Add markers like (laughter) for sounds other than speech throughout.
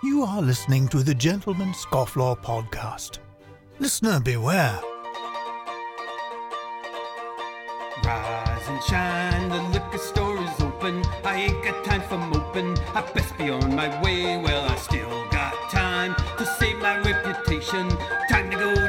You are listening to the Gentleman Scofflaw podcast. Listener beware. Rise and shine, the liquor store is open. I ain't got time for moping. I best be on my way. Well, I still got time to save my reputation. Time to go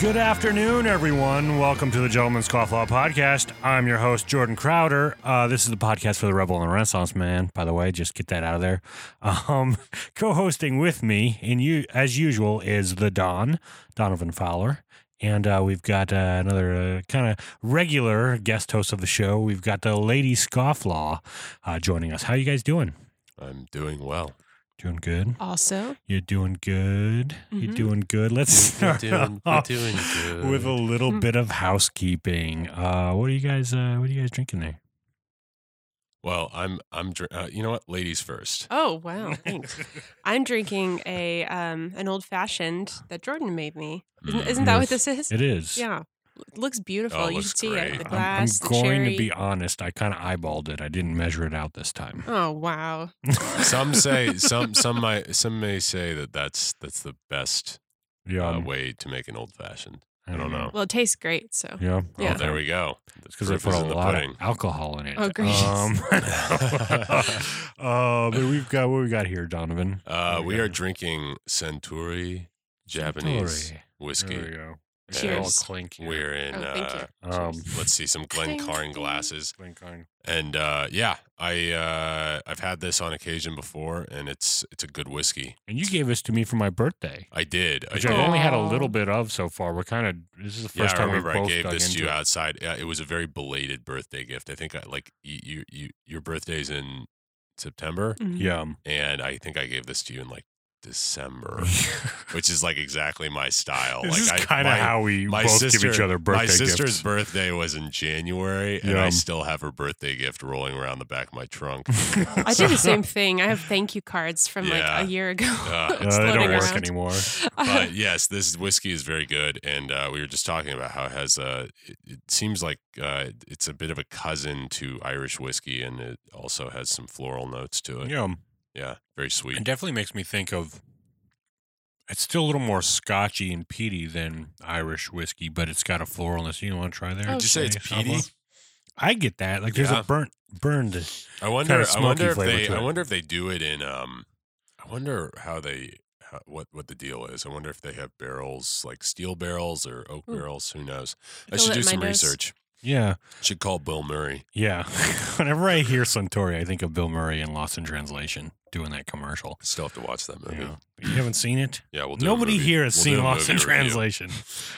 Good afternoon, everyone. Welcome to the Gentleman's Scofflaw podcast. I'm your host, Jordan Crowder. Uh, this is the podcast for the Rebel and the Renaissance Man. By the way, just get that out of there. Um, (laughs) co-hosting with me, and you as usual, is the Don Donovan Fowler, and uh, we've got uh, another uh, kind of regular guest host of the show. We've got the Lady Scofflaw uh, joining us. How are you guys doing? I'm doing well. Doing good. Also, You're doing good. You're Mhm. doing good. Let's We're start doing, we're off doing good. (laughs) with a little Mm. bit of housekeeping. Uh, what are you guys? Uh, what are you guys drinking there? well, I'm I'm dr- uh, you know what? Ladies first. oh wow, thanks. I'm drinking a um an old fashioned that Jordan made me. Isn't, isn't that what this is? It is. Yeah, it looks beautiful. Oh, it you looks should see great. it. The I'm- I'm, I'm the going cherry. to be honest. I kind of eyeballed it. I didn't measure it out this time. Oh wow. Some say (laughs) some some might some may say that that's that's the best yeah. uh, way to make an old fashioned. I don't know. Well, it tastes great. So Yeah. Yeah. Oh, there we go. It's because they put a the lot pudding. of alcohol in it. Oh, great. Um, (laughs) (laughs) uh, but we've got what we got here, Donovan. Uh, What we are here? drinking Suntory Japanese Suntory. whiskey. There we go. And It's all Cheers. clinky. We're in. Oh, thank uh, you. Um, let's see some Clink, Glencairn clink. glasses. Glencairn. And uh, yeah, I uh, I've had this on occasion before, and it's it's a good whiskey. And you gave this to me for my birthday, I did. I which did. I've only had a little bit of so far. We're kind of this is the first I time we've remember I gave dug this to you it. outside. Yeah, it was a very belated birthday gift. I think I like you you, you your birthday's in September, Mhm. Yeah. and I think I gave this to you in like December, (laughs) which is like exactly my style. This like is I kind of how we my both sister, give each other birthday gifts. my sister's gifts. birthday was in January, and Yeah. I still have her birthday gift rolling around the back of my trunk. (laughs) I do the same thing. I have thank you cards from Yeah. like a year ago. (laughs) Uh, It's Uh, they don't floating work around. anymore. but yes, this whiskey is very good, and uh, we were just talking about how it has. Uh, it, it seems like uh, it's a bit of a cousin to Irish whiskey, and it also has some floral notes to it. Yeah. Yeah, very sweet. It definitely makes me think of. It's still a little more scotchy and peaty than Irish whiskey, but it's got a floralness. You want to try there? Oh, Did you say it's peaty? I get that. Like there's Yeah. a burnt, burned. I wonder. I smoky wonder if they. I wonder if they do it in. Um, I wonder how they. How, what what the deal is? I wonder if they have barrels like steel barrels or oak Ooh. barrels. Who knows? I Feel should do in my some nose. research. Yeah, Should call Bill Murray. yeah. (laughs) Whenever I hear Suntory, I think of Bill Murray in Lost in Translation doing that commercial. Still have to watch that movie. Yeah. You haven't seen it? Yeah, we'll Nobody here has we'll seen Lost in review. Translation.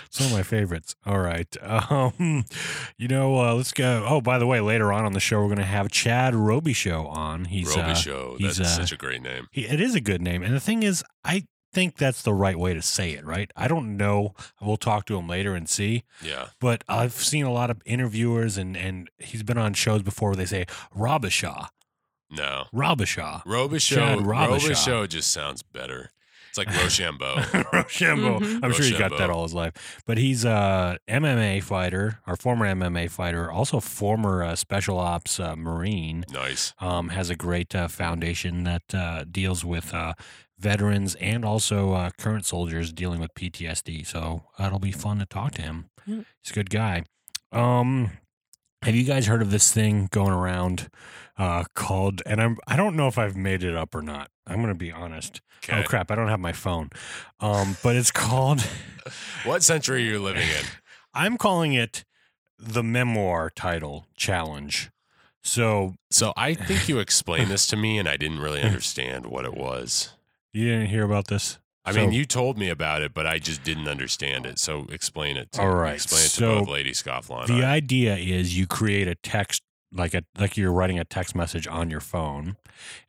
It's one of my favorites. All right. (laughs) Um, you know, uh, let's go. Oh, by the way, later on on the show, we're going to have Chad Robichaux on. He's Roby uh, Show. he's, That's uh, such a great name. He, it is a good name. And the thing is, I think that's the right way to say it, right? I don't know. We'll talk to him later and see. Yeah. But I've seen a lot of interviewers and, and he's been on shows before where they say Robishaw. No. Robishaw. Robichaux. Chad Robichaux. Just sounds better. It's like Rochambeau. (laughs) Rochambeau. Mhm. I'm sure he got that all his life. But he's a MMA fighter, our former MMA fighter, also former uh, special ops uh, Marine. nice. um, has a great uh, foundation that uh, deals with uh, veterans and also uh, current soldiers dealing with PTSD. So that'll be fun to talk to him. Yeah. He's a good guy. Um, have you guys heard of this thing going around uh, called? And I'm I don't know if I've made it up or not. I'm gonna be honest. Okay. Oh crap! I don't have my phone. Um, but it's called. (laughs) What century are you living in? (laughs) I'm calling it the memoir title challenge. So So I think you explained this to me, and I didn't really (laughs) understand what it was. You didn't hear about this? I So- mean, you told me about it, but I just didn't understand it. So explain it. To, All right, Explain it to so both Lady Scofflaw The I. idea is you create a text like a like you're writing a text message on your phone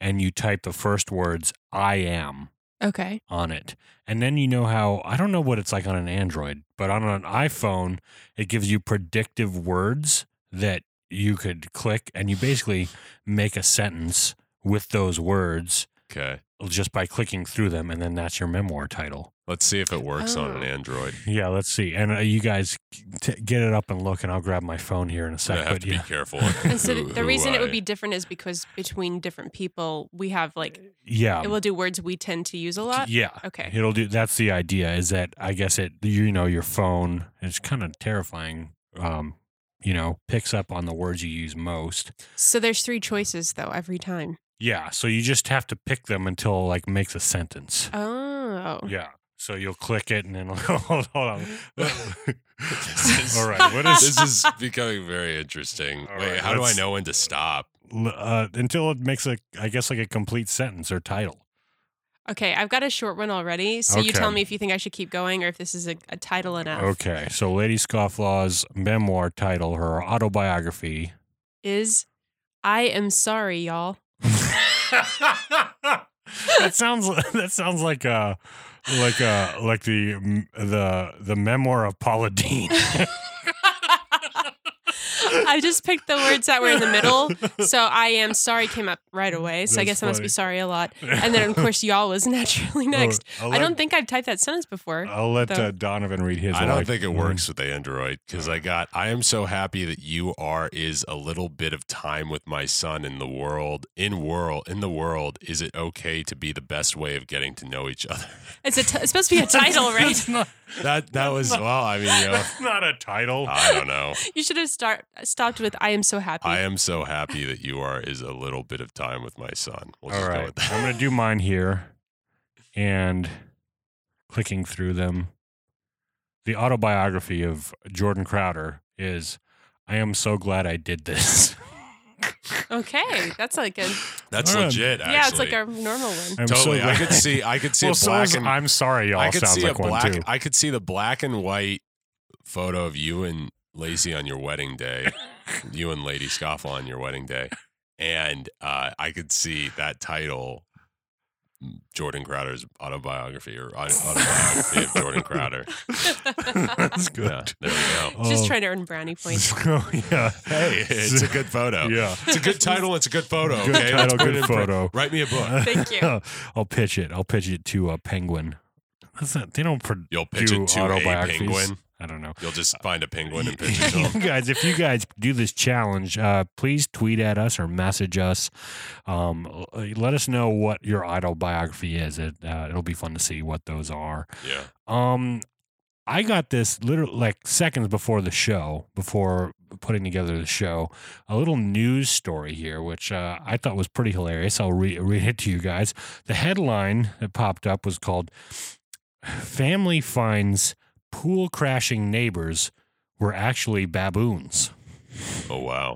and you type the first words I am Okay. on it. And then you know how I don't know what it's like on an Android, but on an iPhone it gives you predictive words that you could click and you basically make a sentence with those words Okay. Just by clicking through them and then that's your memoir title. Let's see if it works on an Oh. Android. Yeah, let's see. And uh, you guys t- get it up and look, and I'll grab my phone here in a I sec. have But to yeah, be careful. (laughs) And so who- the, the who reason it would be different is because between different people, we have like yeah, it will do words we tend to use a lot. yeah. Okay. It'll do. That's the idea. Is that I guess it. You know, your phone. It's kind of terrifying. Um, you know, picks up on the words you use most. So there's three choices though every time. Yeah. So you just have to pick them until like makes a sentence. Oh. Yeah. So you'll click it and then hold, (laughs) hold on. Is- (laughs) All right. What is This is becoming very interesting. All Wait, right, how do I know when to stop? uh, until it makes a I guess like a complete sentence or title. Okay, I've got a short one already. So you tell me if you think I should keep going or if this is a, a title enough. Okay. So Lady Scofflaw's memoir title, her autobiography. Is I am sorry, y'all. That sounds (laughs) that sounds like a like a like the the the memoir of Paula Deen. (laughs) (laughs) I just picked the words that were in the middle. (laughs) So I am sorry came up right away. So I That's guess I must be sorry a lot. (laughs) And then of course y'all was naturally next. I'll I don't think I've typed that sentence before. I'll let uh, Donovan read his. I while don't think it mm. works with Android because I got. I am so happy that you are is a little bit of time with my son in the world. In world in the world, is it okay to be the best way of getting to know each other? It's a t- it's supposed to be a title, right? That's not, That that was well. I mean, you know, that's not a title. I don't know. You should have start stopped with I am so happy. I am so happy that you are is a little bit of time with my son. We'll All just go right, with that. I'm gonna do mine here, and clicking through them. The autobiography of Jordan Crowder is, "I am so glad I did this." (laughs) okay, that's like a That's All right. legit. Actually. yeah, it's like our normal one. I'm so totally. I could see. I could see well, a so black is and I'm sorry, y'all. I could sounds see like a black. I could see the black and white photo of you and Lacey on your wedding day, (laughs) you and Lady Scofflaw on your wedding day, and uh, I could see that title, Jordan Crowder's autobiography or auto- autobiography of Jordan Crowder. (laughs) That's good. Yeah, there we go. Just Oh. trying to earn brownie (laughs) points. So, yeah. Hey, it's a good photo. Yeah. It's a good title. It's a good photo. Good okay? title, Let's good it print. photo. Write me a book. Thank you. I'll pitch it. I'll pitch it to a penguin. That's not, they don't pro- You'll pitch do it to a autobiographies. penguin. I don't know. You'll just find a penguin and pitch it to him. guys, if you guys do this challenge, uh, please tweet at us or message us. Um, let us know what your idol biography is. It uh, it'll be fun to see what those are. Yeah. Um, I got this literally like seconds before the show, before putting together the show, a little news story here, which uh, I thought was pretty hilarious. I'll re- read it to you guys. The headline that popped up was called "Family Finds Pool Crashing Neighbors Were Actually Baboons." Oh wow.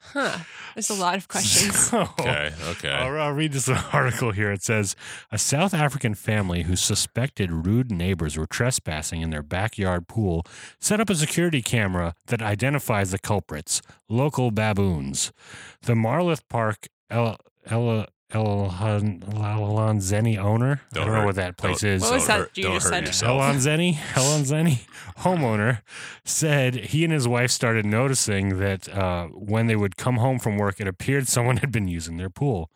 Huh. There's a lot of (laughs) questions. So- Okay. Okay. I'll, I'll read this (laughs) article here. It says a South African family who suspected rude neighbors were trespassing in their backyard pool set up a security camera that identifies the culprits, local baboons. The Marloth Park El El Elanzeni owner. I Don't don't know what that place don't- is. What was Don't that hurt- you don't just hurt said? yourself. Elanzeni, Elanzeni, (laughs) homeowner, said he and his wife started noticing that uh, when they would come home from work, it appeared someone had been using their pool.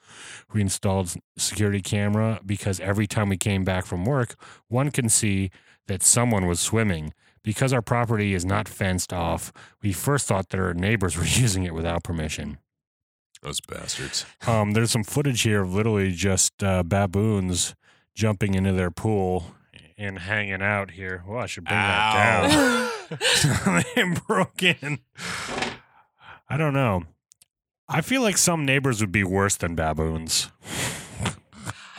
We installed security camera because every time we came back from work, one can see that someone was swimming. Because our property is not fenced off, we first thought that our neighbors were (laughs) using it without permission. Those bastards. Um, there's some footage here of literally just uh, baboons jumping into their pool and hanging out here. Well, I should bring that down. (laughs) (laughs) they broke in. I don't know. I feel like some neighbors would be worse than baboons.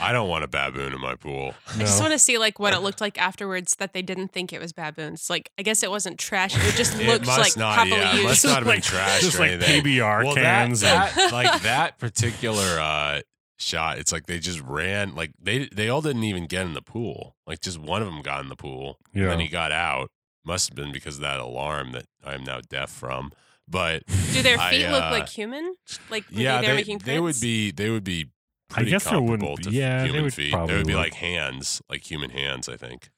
I don't want a baboon in my pool. I just want to see like what it (laughs) looked like afterwards that they didn't think it was baboons. Like I guess it wasn't trash. It just (laughs) It looked must like not. happily Yeah, it used. must not have been (laughs) Like- trash just or like anything. PBR well, cans. That, and- that like that particular uh, shot. It's like they just ran. Like they they all didn't even get in the pool. Like just one of them got in the pool. And Yeah. then he got out. Must have been because of that alarm that I am now deaf from. But Do their I, feet look uh, like human? Like were yeah, they there they, making they would be they would be. I guess there wouldn't comparable be- to yeah, they human would feet. probably They would be look- like hands, like human hands. I think.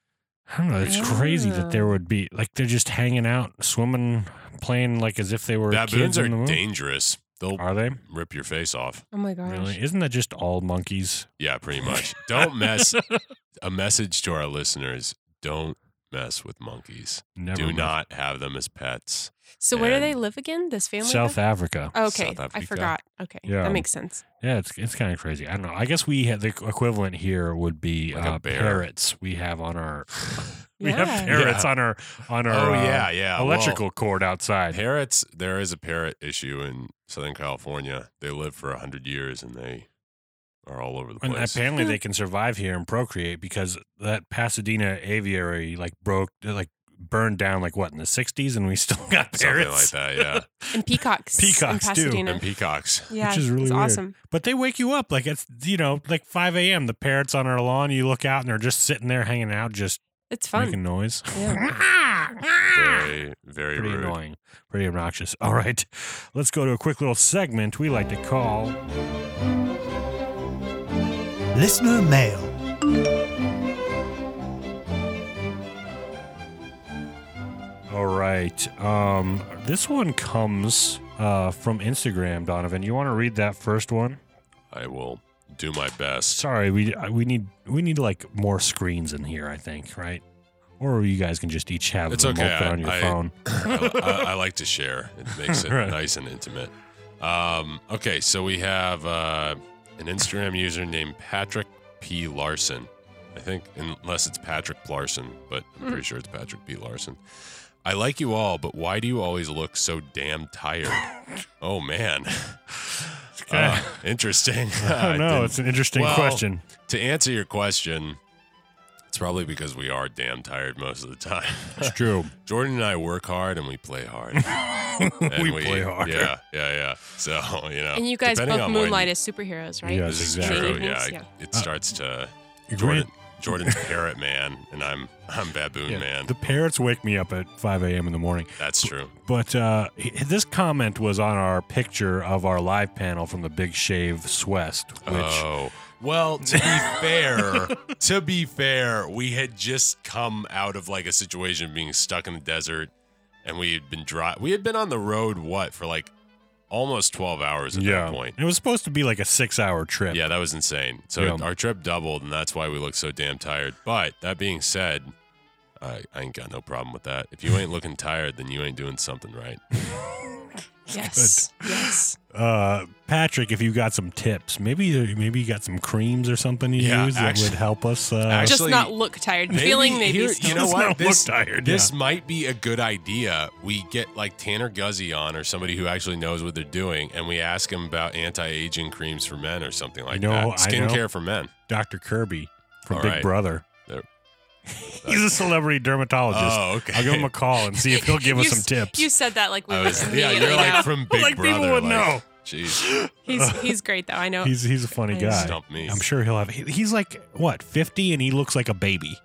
I don't know. It's crazy that there Ah. would be like they're just hanging out, swimming, playing like as if they were Baboons kids are the dangerous. They'll Are they rip your face off. Oh my gosh. really? Isn't that just all monkeys? Yeah, pretty much. Don't mess. (laughs) a message to our listeners: Don't mess with monkeys. Never. Do mind. not have them as pets. So where do And- they live again? This family? South live? Africa. Oh, okay, South I Africa. forgot. Okay, Yeah. that makes sense. Yeah, it's it's kind of crazy. I don't know. I guess we had the equivalent here would be Like a uh, bear. parrots. We have on our (laughs) we have Yeah. parrots Yeah. on our on our oh uh, yeah, yeah. Well, electrical cord outside. parrots. There is a parrot issue in Southern California. They live for a hundred years and they are all over the place. And place. apparently they can survive here and procreate because that Pasadena aviary like broke like burned down like what in the 60s and we (laughs) still got Something parrots. like that. Yeah, (laughs) And peacocks. Peacocks, in too. And peacocks. Yeah, which is really it's weird. awesome. But they wake you up like it's you know like 5 a.m. The parrots on our lawn. You look out and they're just sitting there hanging out, just It's fun. making noise. (laughs) Yeah. Very, very Pretty rude. annoying, pretty obnoxious. All right, let's go to a quick little segment we like to call. Listener mail. All right, um, this one comes uh, from Instagram. Donovan, you want to read that first one? I will do my best. Sorry, we uh, we need we need like more screens in here. I think right, or you guys can just each have It's them okay, open I- on your I- phone. (coughs) I, I- I like to share. It makes it (laughs) Right. nice and intimate. Um, okay, so we have uh, an Instagram user named Patrick P. Larson. I think, unless it's Patrick Larson, but I'm pretty sure it's Patrick P. Larson. I like you all, but why do you always look so damn tired? (laughs) oh man, (laughs) Uh, interesting. I don't (laughs) know. It's an interesting well, question. to answer your question, it's probably because we are damn tired most of the time. (laughs) It's true. (laughs) Jordan and I work hard and we play hard. (laughs) we, And play hard. Yeah, yeah, yeah. So you know, And you guys both on when- moonlight as superheroes, right? Yes, This is exactly. true. Yeah, yeah. it, it starts to Grant- Jordan. Jordan's parrot man, and I'm I'm baboon yeah, man. The parrots wake me up at 5 a.m. in the morning. That's true. But uh, this comment was on our picture of our live panel from the Big Shave Swest, which oh. Well, to be (laughs) fair, to be fair, we had just come out of like a situation of being stuck in the desert, and we had been dry. We had been on the road what for like almost twelve hours at yeah, that point. it was supposed to be like a six-hour trip. Yeah, that was insane. So Yeah. our trip doubled, and that's why we look so damn tired. But that being said, I, I ain't got no problem with that. If you ain't looking tired, then you ain't doing something right. (laughs) Yes. Yes. Uh, Patrick, if you got some tips, maybe maybe you got some creams or something you Yeah, use that would help us. Uh, Actually, Just not look tired. Feeling maybe. here- still. you know (laughs) what? This, look tired, this yeah. might be a good idea. We get like Tanner Guzy on or somebody who actually knows what they're doing, and we ask him about anti-aging creams for men or something like know, that. I know. Skincare for men. Dr. Kirby from All Big right. Brother. There- He's a celebrity dermatologist. Oh, okay. I'll give him a call and see if he'll give us some s- tips. You said that like we I would was, yeah, you're like from (laughs) Big Like, people Brother. would like, know. Jeez, (gasps) He's he's great though. I know. He's he's a funny I guy. stump me. I'm sure he'll have. he- He's like what 50 and he looks like a baby.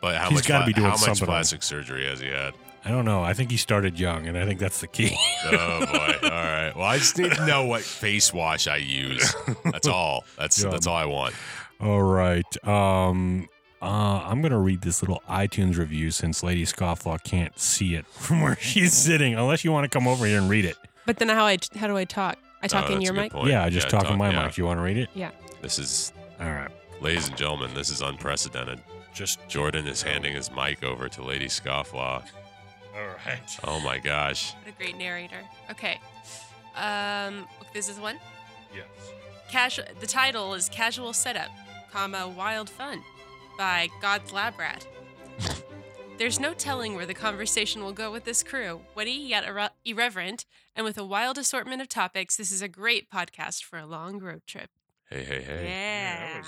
But how He's much? gotta be doing how much something plastic surgery has he had? I don't know. I think he started young, and I think that's the key. (laughs) Oh boy! All right. Well, I just need to know what face wash I use. That's all. That's (laughs) Yeah. that's all I want. All right. Um. Uh, I'm gonna read this little iTunes review since Lady Scofflaw can't see it (laughs) from where she's sitting, unless you want to come over here and read it. but then how I how do I talk? I talk Oh, in that's your a good mic. point. yeah, I just talk in my yeah. mic. You want to read it? Yeah. This is, All right. ladies and gentlemen, this is unprecedented. Just Jordan is handing his mic over to Lady Scofflaw. all right. Oh my gosh! What a great narrator. Okay. Um, this is one. Yes. Casual. The title is "Casual Setup, comma Wild Fun," by God's Lab Rat. There's no telling where the conversation will go with this crew. Witty yet irre- irreverent, and with a wild assortment of topics, this is a great podcast for a long road trip. Hey, hey, hey! Yeah.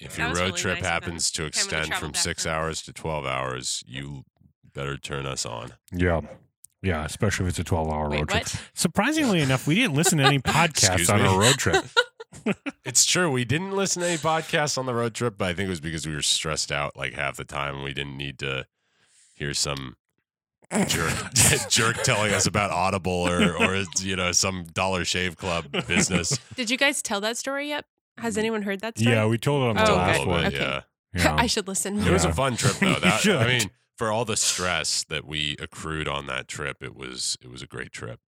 If That your was road really trip nice of happens to gonna extend travel from back six from- hours to twelve hours, you better turn us on. Yeah. Yeah, especially if it's a 12 hour Wait, road trip. what? Surprisingly enough, we didn't listen to any (laughs) podcasts Excuse on me? our road trip. (laughs) It's true. We didn't listen to any podcasts on the road trip, but I think it was because we were stressed out like half the time and we didn't need to hear some jerk (laughs) jerk telling us about Audible or or you know some Dollar Shave Club business. Did you guys tell that story yet? Has anyone heard that story? yeah, we told it on the Oh, last okay. one. Okay. yeah. Yeah. (laughs) I should listen. It was a fun trip though. That, (laughs) should. I mean, for all the stress that we accrued on that trip, it was it was a great trip.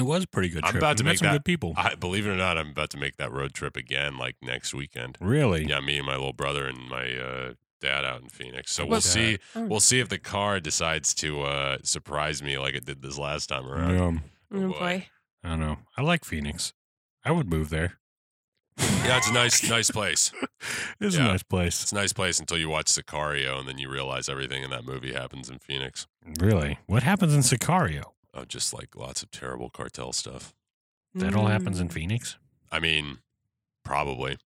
It was a pretty good I'm about to make some that- good people. I believe it or not, I'm about to make that road trip again, like next weekend. really? Yeah, me and my little brother and my uh, dad out in Phoenix. So we'll What- see. Oh. We'll see if the car decides to uh, surprise me like it did this last time around. Um, Oh boy. boy. I don't know. I like Phoenix. I would move there. Yeah, it's a nice, (laughs) nice place. It's Yeah. a nice place. It's a nice place until you watch Sicario, and then you realize everything in that movie happens in Phoenix. Really? What happens in Sicario? Oh, just like lots of terrible cartel stuff. That all happens Mm. in Phoenix? I mean, probably.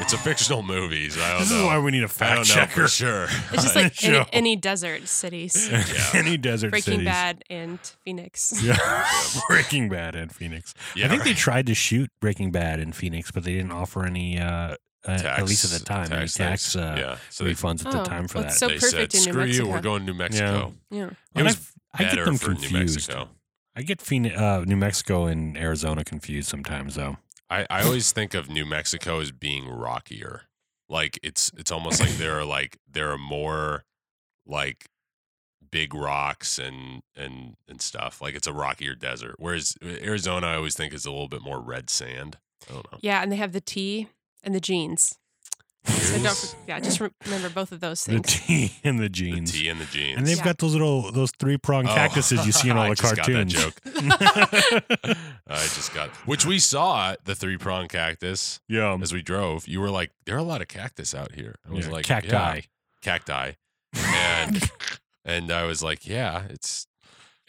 It's a fictional movie, so I (laughs) don't This is know. why we need a I fact don't know checker. for sure. It's just (laughs) like Show. any, any desert cities. (laughs) Yeah. Any desert Breaking cities. Bad and Phoenix. Yeah. Breaking Bad and Phoenix. yeah, I think they right. tried to shoot Breaking Bad in Phoenix, but they didn't offer any, uh, uh, at least at the time, any tax tax things. uh, yeah. So they, refunds at the Oh, time for well, that. it's so they perfect said, in New "Screw you, we're going to New Mexico." Yeah. But It was I, I get them for New confused. Mexico. I get Phoenix, uh, New Mexico and Arizona confused sometimes, though. I, I always think of New Mexico as being rockier. Like it's it's almost like there are like there are more like big rocks and and and stuff. Like it's a rockier desert. Whereas Arizona I always think is a little bit more red sand. I don't know. Yeah, and they have the tea and the jeans. So don't, for- yeah, just re- remember both of those The things. tea and the The jeans. tea and the jeans. And they've Yeah. got those little those three prong Oh. cactuses you see in (laughs) all I the just got that cartoons. joke. (laughs) (laughs) I just got which we saw the three prong cactus yeah, as we drove. You were like, there are a lot of cactus out here. I was yeah, like, cacti. yeah, cacti, and and I was like, yeah, it's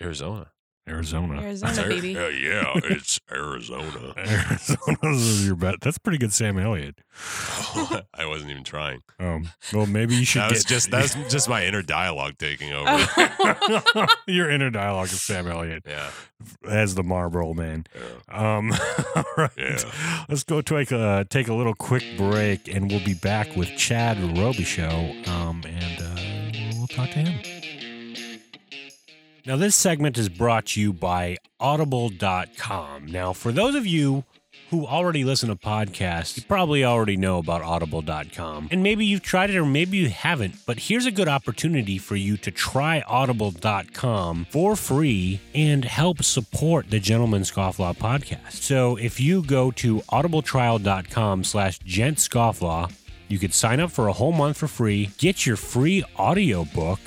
Arizona. Arizona. Arizona, baby. Uh, yeah, (laughs) it's Arizona. (laughs) Arizona is your bet. That's pretty good, Sam Elliott. (laughs) I wasn't even trying. Um, well, maybe you should That was get just that was just my inner dialogue taking over. Oh. your inner dialogue is Sam Elliott Yeah, as the Marlboro Man. yeah. Um, all right, Yeah. let's go take a take a little quick break, and we'll be back with Chad Robichaux. Um, and uh, we'll talk to him. Now, this segment is brought to you by Audible.com. Now, for those of you who already listen to podcasts, you probably already know about Audible.com. And maybe you've tried it or maybe you haven't, but here's a good opportunity for you to try Audible.com for free and help support the Gentleman Scofflaw podcast. So if you go to audibletrial.com slash gentscofflaw, you could sign up for a whole month for free, get your free audiobook,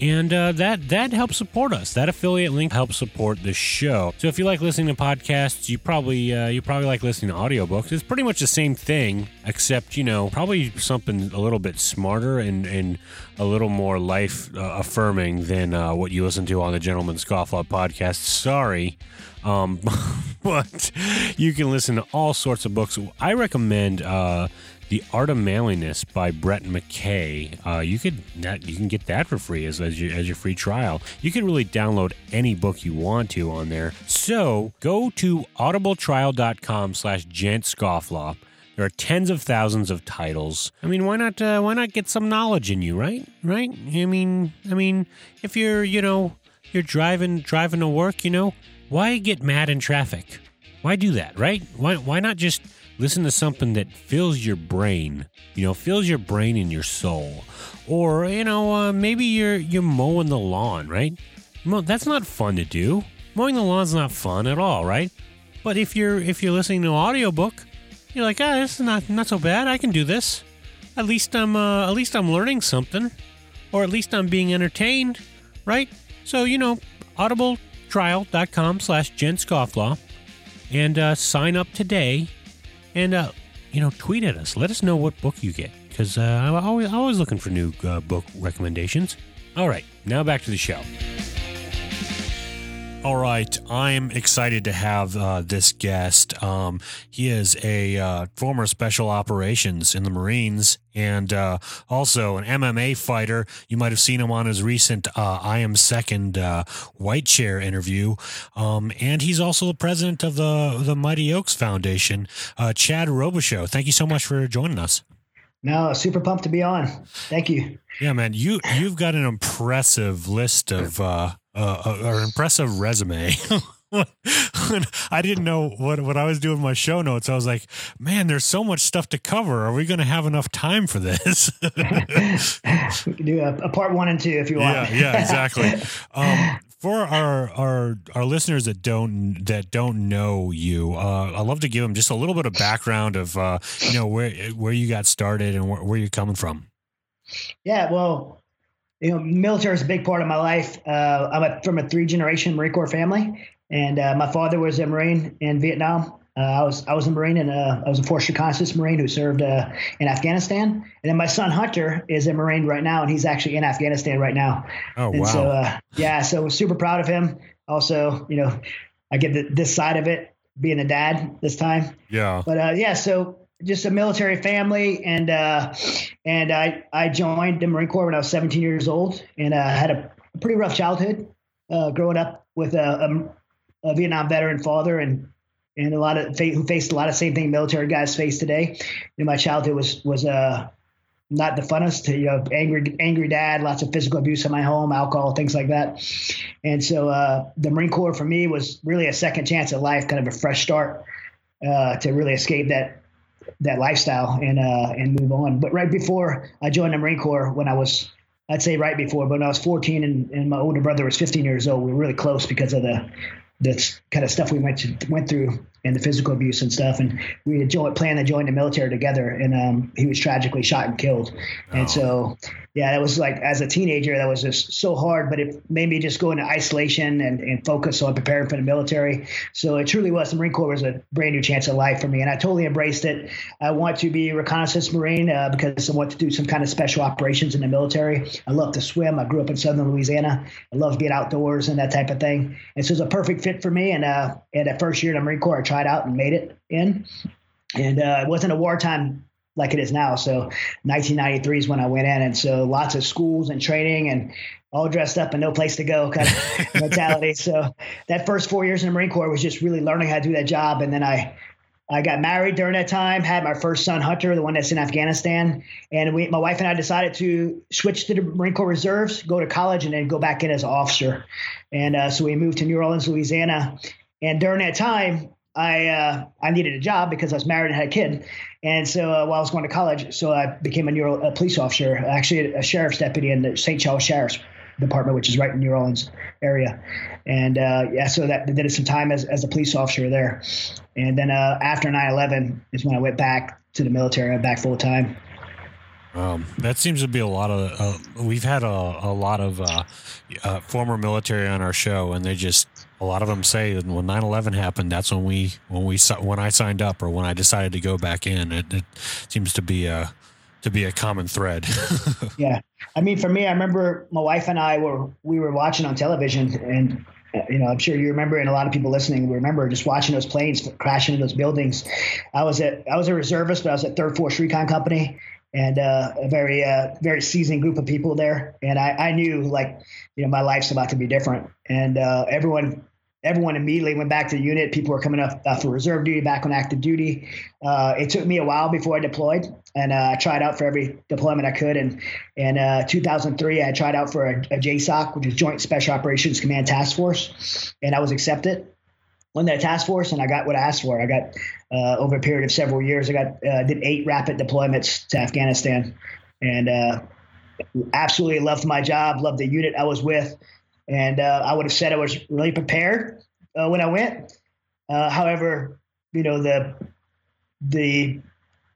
and uh, that that helps support us. That affiliate link helps support the show. So if you like listening to podcasts, you probably uh, you probably like listening to audiobooks. It's pretty much the same thing, except you know probably something a little bit smarter and and a little more life uh, affirming than uh, what you listen to on the Gentleman Scofflaw podcast. Sorry. Um, (laughs) but you can listen to all sorts of books. I recommend uh, the Art of Manliness by Brett McKay. Uh, you could that you can get that for free as as your, as your free trial. You can really download any book you want to on there. So go to audibletrial.com slash gentscofflaw. There are tens of thousands of titles. I mean, why not? Uh, why not get some knowledge in you, right? Right? I mean, I mean, if you're, you know, you're driving driving to work, you know, why get mad in traffic? Why do that, right? Why why not just listen to something that fills your brain, you know, fills your brain and your soul, or you know, uh, maybe you're you're mowing the lawn, right? That's not fun to do. Mowing the lawn's not fun at all, right? But if you're if you're listening to an audiobook, you're like, ah, this is not not so bad. I can do this. At least I'm uh, at least I'm learning something, or at least I'm being entertained, right? So you know, audibletrial.com slash scofflaw and uh, sign up today and uh, you know tweet at us. Let us know what book you get because uh, i'm always, always looking for new uh, book recommendations. All right now back to the show all right, I'm excited to have uh, this guest. Um, he is a uh, former special operations in the Marines and uh, also an MMA fighter. You might have seen him on his recent uh, I Am Second uh, White Chair interview. Um, and he's also the president of the, the Mighty Oaks Foundation. Uh, Chad Robichaux, thank you so much for joining us. No, super pumped to be on. Thank you. Yeah, man, you you've got an impressive list of uh, uh, uh or impressive resume. (laughs) I didn't know what what I was doing my show notes. I was like, man, there's so much stuff to cover. Are we going to have enough time for this? (laughs) we can do a, a part one and two if you want. yeah, yeah, exactly. (laughs) Um, for our our our listeners that don't that don't know you, uh, I'd love to give them just a little bit of background of uh, you know where where you got started and where, where you're coming from. Yeah, well, you know, military is a big part of my life. Uh, I'm a, from a three generation Marine Corps family, and uh, my father was a Marine in Vietnam. Uh, I was I was a Marine and uh, I was a Force Reconnaissance Marine who served uh, in Afghanistan. And then my son Hunter is a Marine right now, and he's actually in Afghanistan right now. Oh and wow! So uh, yeah, so we're super proud of him. Also, you know, I get the, this side of it, being a dad this time. yeah. But uh, yeah, so just a military family, and uh, and I I joined the Marine Corps when I was 17 years old, and uh, had a, pretty rough childhood, uh, growing up with a, a, a Vietnam veteran father and and a lot of who faced a lot of same thing military guys face today. And my childhood was was uh not the funnest. You know, angry angry dad, lots of physical abuse in my home, alcohol, things like that. And so uh, the Marine Corps for me was really a second chance at life, kind of a fresh start uh, to really escape that that lifestyle and uh, and move on. But right before I joined the Marine Corps, when I was I'd say right before, but when I was 14 and, and my older brother was 15 years old, we were really close because of the the kind of stuff we went to, went through and the physical abuse and stuff. And we had joined, planned to join the military together, and um, he was tragically shot and killed. And Oh. so, yeah, that was like as a teenager, that was just so hard. But it made me just go into isolation and, and focus on preparing for the military. So it truly was. The Marine Corps was a brand new chance of life for me, and I totally embraced it. I want to be a reconnaissance Marine uh, because I want to do some kind of special operations in the military. I love to swim. I grew up in Southern Louisiana. I love being outdoors and that type of thing. And so it was a perfect fit for me. And uh, and that first year in the Marine Corps, I tried out and made it in. And uh, it wasn't a wartime like it is now. So 1993 is when I went in, and so lots of schools and training and all dressed up and no place to go kind of (laughs) mentality. So that first four years in the Marine Corps was just really learning how to do that job. And then I I got married during that time, had my first son Hunter, the one that's in Afghanistan, and we, my wife and I decided to switch to the Marine Corps Reserves, go to college, and then go back in as an officer. And uh, so we moved to New Orleans, Louisiana. And during that time, I uh, I needed a job because I was married and had a kid, and so uh, while I was going to college, so I became a, New a police officer, actually a sheriff's deputy in the St. Charles Sheriff's Department, which is right in New Orleans area, and uh, yeah, so that did some time as, as a police officer there, and then uh, after 9/11 is when I went back to the military, I went back full time. Um, that seems to be a lot of. Uh, we've had a, a lot of uh, uh, former military on our show, and they just a lot of them say that when 9-11 happened, that's when we when we when I signed up or when I decided to go back in. It, it seems to be a to be a common thread. (laughs) Yeah, I mean, for me, I remember my wife and I were we were watching on television, and uh, you know, I'm sure you remember, and a lot of people listening remember just watching those planes crashing into those buildings. I was at I was a reservist, but I was at Third Force Recon Company, and uh, a very uh, very seasoned group of people there, and I, I knew like you know my life's about to be different, and uh, everyone. Everyone immediately went back to the unit. People were coming up uh, for reserve duty, back on active duty. Uh, it took me a while before I deployed, and uh, I tried out for every deployment I could. And in uh, 2003, I tried out for a, a JSOC, which is Joint Special Operations Command Task Force, and I was accepted on that task force, and I got what I asked for. I got uh, over a period of several years, I got uh, did eight rapid deployments to Afghanistan, and absolutely loved my job, loved the unit I was with, and uh, I would have said I was really prepared uh, when I went. Uh, however, you know the the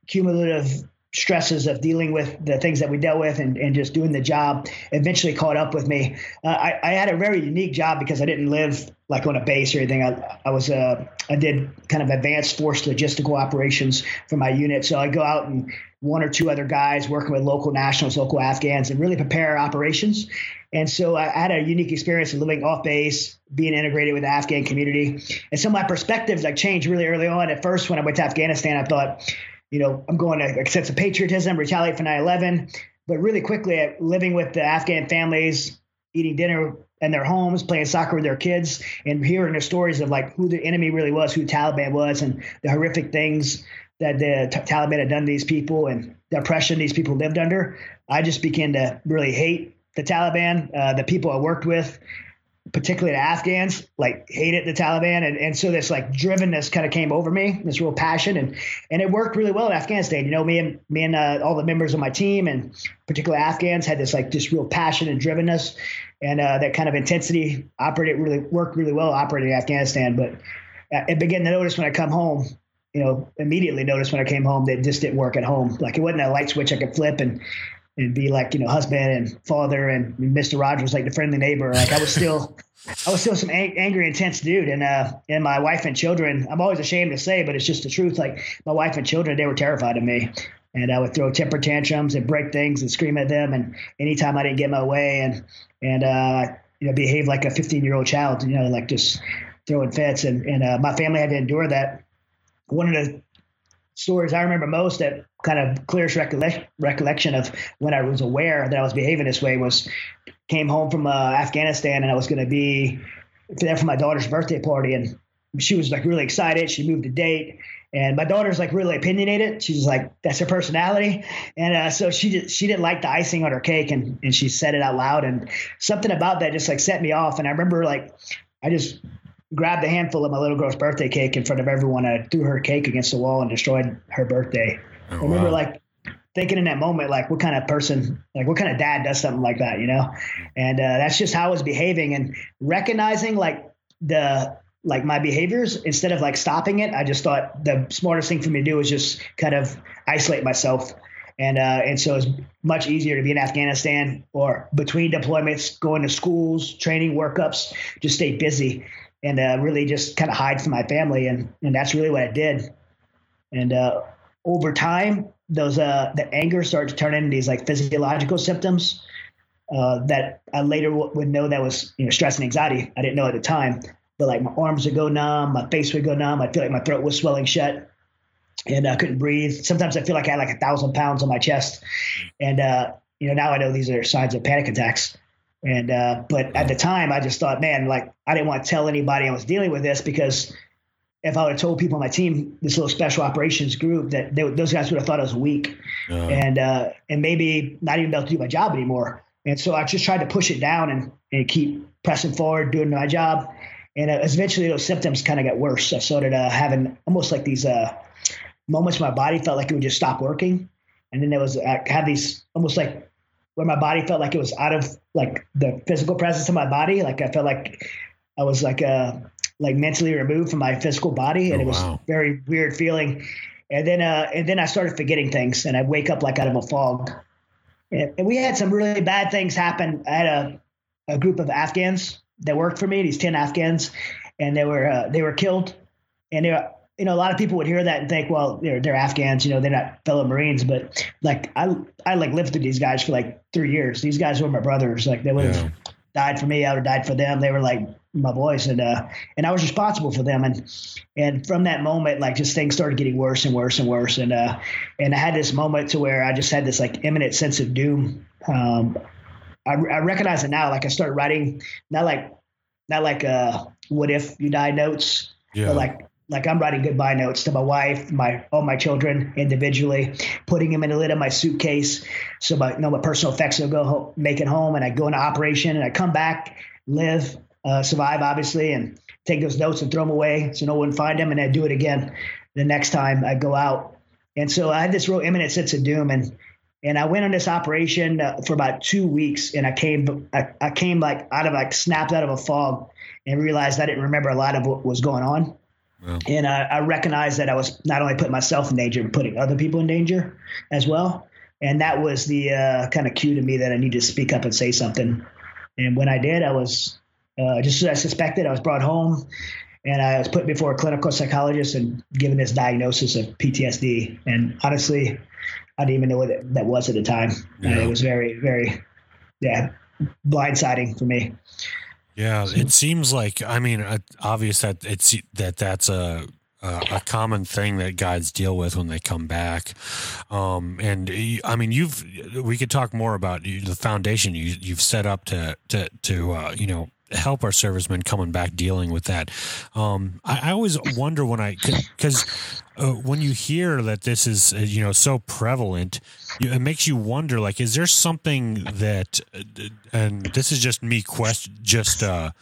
cumulative stresses of dealing with the things that we dealt with and, and just doing the job eventually caught up with me. Uh, I, I had a very unique job because I didn't live like on a base or anything. I, I was uh, I did kind of advanced force logistical operations for my unit. So I go out and one or two other guys working with local nationals, local Afghans, and really prepare operations. And so I had a unique experience of living off base, being integrated with the Afghan community. And so my perspectives like changed really early on. At first, when I went to Afghanistan, I thought, you know, I'm going to a sense of patriotism, retaliate for 9/11. But really quickly, living with the Afghan families, eating dinner in their homes, playing soccer with their kids, and hearing their stories of like who the enemy really was, who Taliban was, and the horrific things that the t- Taliban had done to these people and the oppression these people lived under. I just began to really hate the Taliban, uh, the people I worked with, particularly the Afghans, like hated the Taliban, and, and so this like drivenness kind of came over me, this real passion, and and it worked really well in Afghanistan. You know, me and me and uh, all the members of my team, and particularly Afghans, had this like this real passion and drivenness, and uh, that kind of intensity operated really worked really well operating in Afghanistan. But I began to notice when I come home, you know, immediately noticed when I came home that just didn't work at home. Like it wasn't a light switch I could flip and and be like, you know, husband and father and Mr. Rogers, like the friendly neighbor. Like I was still, I was still some ang- angry, intense dude. And, uh, and my wife and children, I'm always ashamed to say, but it's just the truth. Like my wife and children, they were terrified of me and I would throw temper tantrums and break things and scream at them. And anytime I didn't get my way and, and, uh, you know, behave like a 15 year old child, you know, like just throwing fits. And, and, uh, my family had to endure that. One of the stories I remember most that kind of clearest recollect, recollection of when I was aware that I was behaving this way was came home from uh, Afghanistan and I was going to be there for my daughter's birthday party and she was like really excited. She moved the date and my daughter's like really opinionated. She's like, that's her personality. And uh, so she did, she didn't like the icing on her cake and, and she said it out loud. And something about that just like set me off. And I remember like, I just grabbed a handful of my little girl's birthday cake in front of everyone. I threw her cake against the wall and destroyed her birthday. Oh, I remember wow. like thinking in that moment, like what kind of person, like what kind of dad does something like that, you know? And uh, that's just how I was behaving and recognizing like the, like my behaviors instead of like stopping it. I just thought the smartest thing for me to do was just kind of isolate myself. And, uh, and so it's much easier to be in Afghanistan or between deployments, going to schools, training workups, just stay busy and uh, really just kind of hide from my family. And, and that's really what I did. And uh, over time, those uh, the anger started to turn into these like physiological symptoms uh, that I later w- would know that was you know stress and anxiety. I didn't know at the time, but like my arms would go numb, my face would go numb. I feel like my throat was swelling shut, and I couldn't breathe. Sometimes I feel like I had like a thousand pounds on my chest, and uh, you know now I know these are signs of panic attacks. And uh, but at the time, I just thought, man, like I didn't want to tell anybody I was dealing with this because if I would have told people on my team, this little special operations group, that they, those guys would have thought I was weak, uh and uh, and maybe not even be able to do my job anymore. And so I just tried to push it down and, and keep pressing forward, doing my job. And uh, eventually, those symptoms kind of got worse. I started uh, having almost like these uh, moments where my body felt like it would just stop working, and then there was I had these almost like where my body felt like it was out of like the physical presence of my body. Like I felt like I was like uh like mentally removed from my physical body, and oh, it was wow. very weird feeling. And then uh and then I started forgetting things, and I wake up like out of a fog. And, and we had some really bad things happen. I had a a group of Afghans that worked for me, these ten Afghans, and they were uh, they were killed, and they were you know, a lot of people would hear that and think, well, they're they're Afghans, you know, they're not fellow Marines. But like I I like lived with these guys for like three years. These guys were my brothers. Like they would have yeah. died for me, I would have died for them. They were like my boys, and uh, and I was responsible for them. And and from that moment, like just things started getting worse and worse and worse. And uh, and I had this moment to where I just had this like imminent sense of doom. Um, I, I recognize it now. Like I started writing, not like not like uh, what if you die notes, yeah. but like like I'm writing goodbye notes to my wife, my all my children individually, putting them in the lid of my suitcase so my you know my personal effects will go home, make it home, and I go into operation and I come back, live, uh, survive obviously, and take those notes and throw them away so no one find them, and I do it again the next time I go out. And so I had this real imminent sense of doom, and and I went on this operation uh, for about two weeks, and I came I, I came like out of like snapped out of a fog and realized I didn't remember a lot of what was going on and I, I recognized that I was not only putting myself in danger, but putting other people in danger as well. And that was the uh, kind of cue to me that I needed to speak up and say something. And when I did, I was uh, just as I suspected. I was brought home, and I was put before a clinical psychologist and given this diagnosis of PTSD. And honestly, I didn't even know what that was at the time. Yeah. it was very, very, yeah, blindsiding for me. Yeah, it seems like I mean, obvious that it's that that's a a common thing that guides deal with when they come back. Um, and I mean, you've we could talk more about the foundation you you've set up to to to uh, you know help our servicemen coming back dealing with that. Um, I, I, always wonder when I because uh, when you hear that this is uh, you know so prevalent, it makes you wonder like, is there something that, uh, and this is just me question, just uh,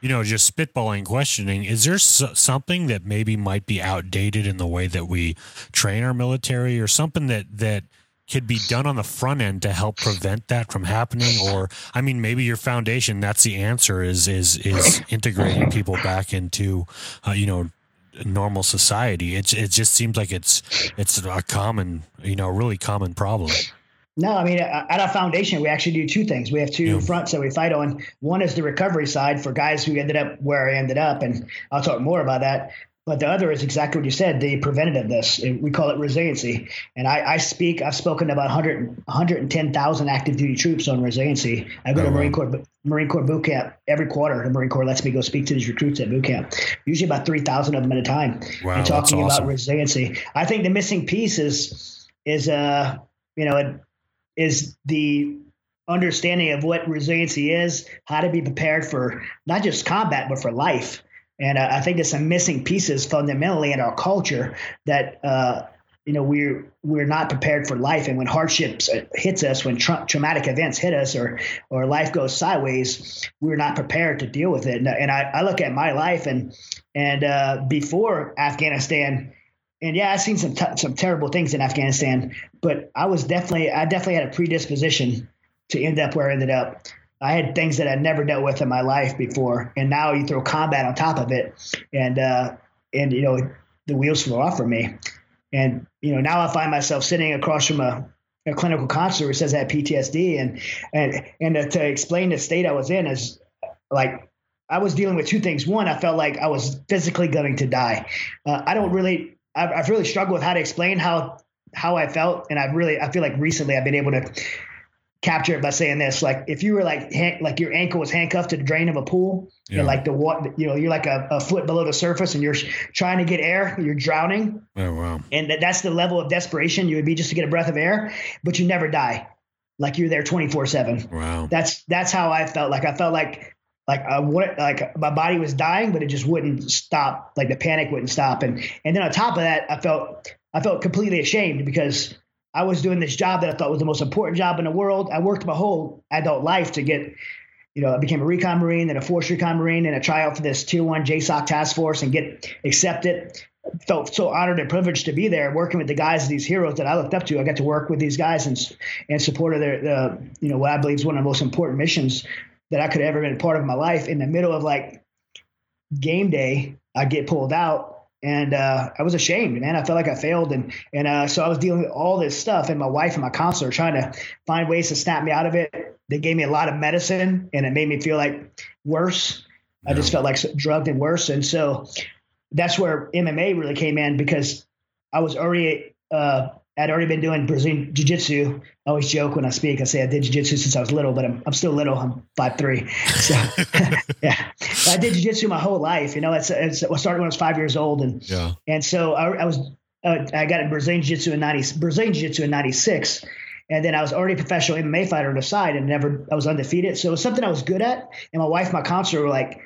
you know, just spitballing, questioning, is there something that maybe might be outdated in the way that we train our military, or something that that could be done on the front end to help prevent that from happening? Or, I mean, maybe your foundation that's the answer is is is integrating people back into, uh, you know, normal society. It's it just seems like it's it's a common, you know, really common problem. No, I mean, at our foundation, we actually do two things. We have two Yeah. fronts that we fight on. One is the recovery side for guys who ended up where I ended up, and I'll talk more about that. But the other is exactly what you said, the preventativeness. We call it resiliency. And I, I speak, I've spoken to about 100, 110,000 active duty troops on resiliency. I go Oh, to wow. Marine Corps, Marine Corps boot camp every quarter. The Marine Corps lets me go speak to these recruits at boot camp, usually about 3,000 of them at a time Wow, and talking awesome. about resiliency. I think the missing piece is is uh you know it, is the understanding of what resiliency is, how to be prepared for not just combat but for life. And uh, I think there's some missing pieces fundamentally in our culture that uh, you know we're we're not prepared for life, and when hardships uh, hits us, when tra- traumatic events hit us, or or life goes sideways, we're not prepared to deal with it. And, and I, I look at my life and and uh, before Afghanistan, and yeah, I've seen some t- some terrible things in Afghanistan, but I was definitely I definitely had a predisposition to end up where I ended up. I had things that I'd never dealt with in my life before, and now you throw combat on top of it, and uh, and you know the wheels fall off for me, and you know now I find myself sitting across from a, a clinical counselor who says I have PTSD, and and and to explain the state I was in is like I was dealing with two things. One, I felt like I was physically going to die. Uh, I don't really, I've, I've really struggled with how to explain how how I felt, and I've really, I feel like recently I've been able to capture it by saying this: like if you were like han- like your ankle was handcuffed to the drain of a pool, Yeah. and like the water, you know, you're like a, a foot below the surface, and you're trying to get air, you're drowning, Oh wow. and that, that's the level of desperation you would be just to get a breath of air, but you never die, like you're there 24 seven Wow. that's that's how I felt. Like I felt like like I would like my body was dying, but it just wouldn't stop. Like the panic wouldn't stop. And and then on top of that, I felt I felt completely ashamed because I was doing this job that I thought was the most important job in the world. I worked my whole adult life to get, you know, I became a recon marine, then a force recon marine, and a tryout for this tier one JSOC task force and get accepted. Felt so honored and privileged to be there, working with the guys, these heroes that I looked up to. I got to work with these guys and and support of their, you know, what I believe is one of the most important missions that I could have ever been a part of my life. In the middle of like game day, I get pulled out, and uh, I was ashamed, man. I felt like I failed, and and uh, so I was dealing with all this stuff, and my wife and my counselor trying to find ways to snap me out of it. They gave me a lot of medicine, and it made me feel like worse. I just felt like drugged and worse, and so that's where MMA really came in because I was already uh, I'd already been doing Brazilian Jiu Jitsu. I always joke when I speak. I say I did Jiu Jitsu since I was little, but I'm, I'm still little. I'm five three. So (laughs) yeah, I did Jiu Jitsu my whole life. You know, it's, it's I started when I was five years old, and Yeah. and so I, I was uh, I got in Brazilian Jiu Jitsu in ninety Brazilian Jiu Jitsu in ninety six. And then I was already a professional MMA fighter on the side and never, I was undefeated. So it was something I was good at. And my wife, my counselor were like,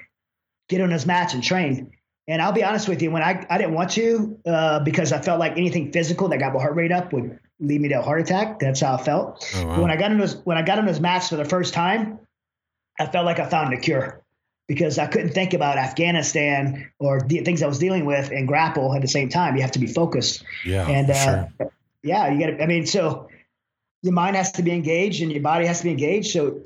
get on this mats and train. And I'll be honest with you, when I, I didn't want to, uh, because I felt like anything physical that got my heart rate up would lead me to a heart attack. That's how I felt. Oh, wow. But when I got on those, when I got on those mats for the first time, I felt like I found a cure because I couldn't think about Afghanistan or the things I was dealing with and grapple at the same time. You have to be focused. Yeah. and uh, sure. yeah, you got to, I mean, so your mind has to be engaged and your body has to be engaged. So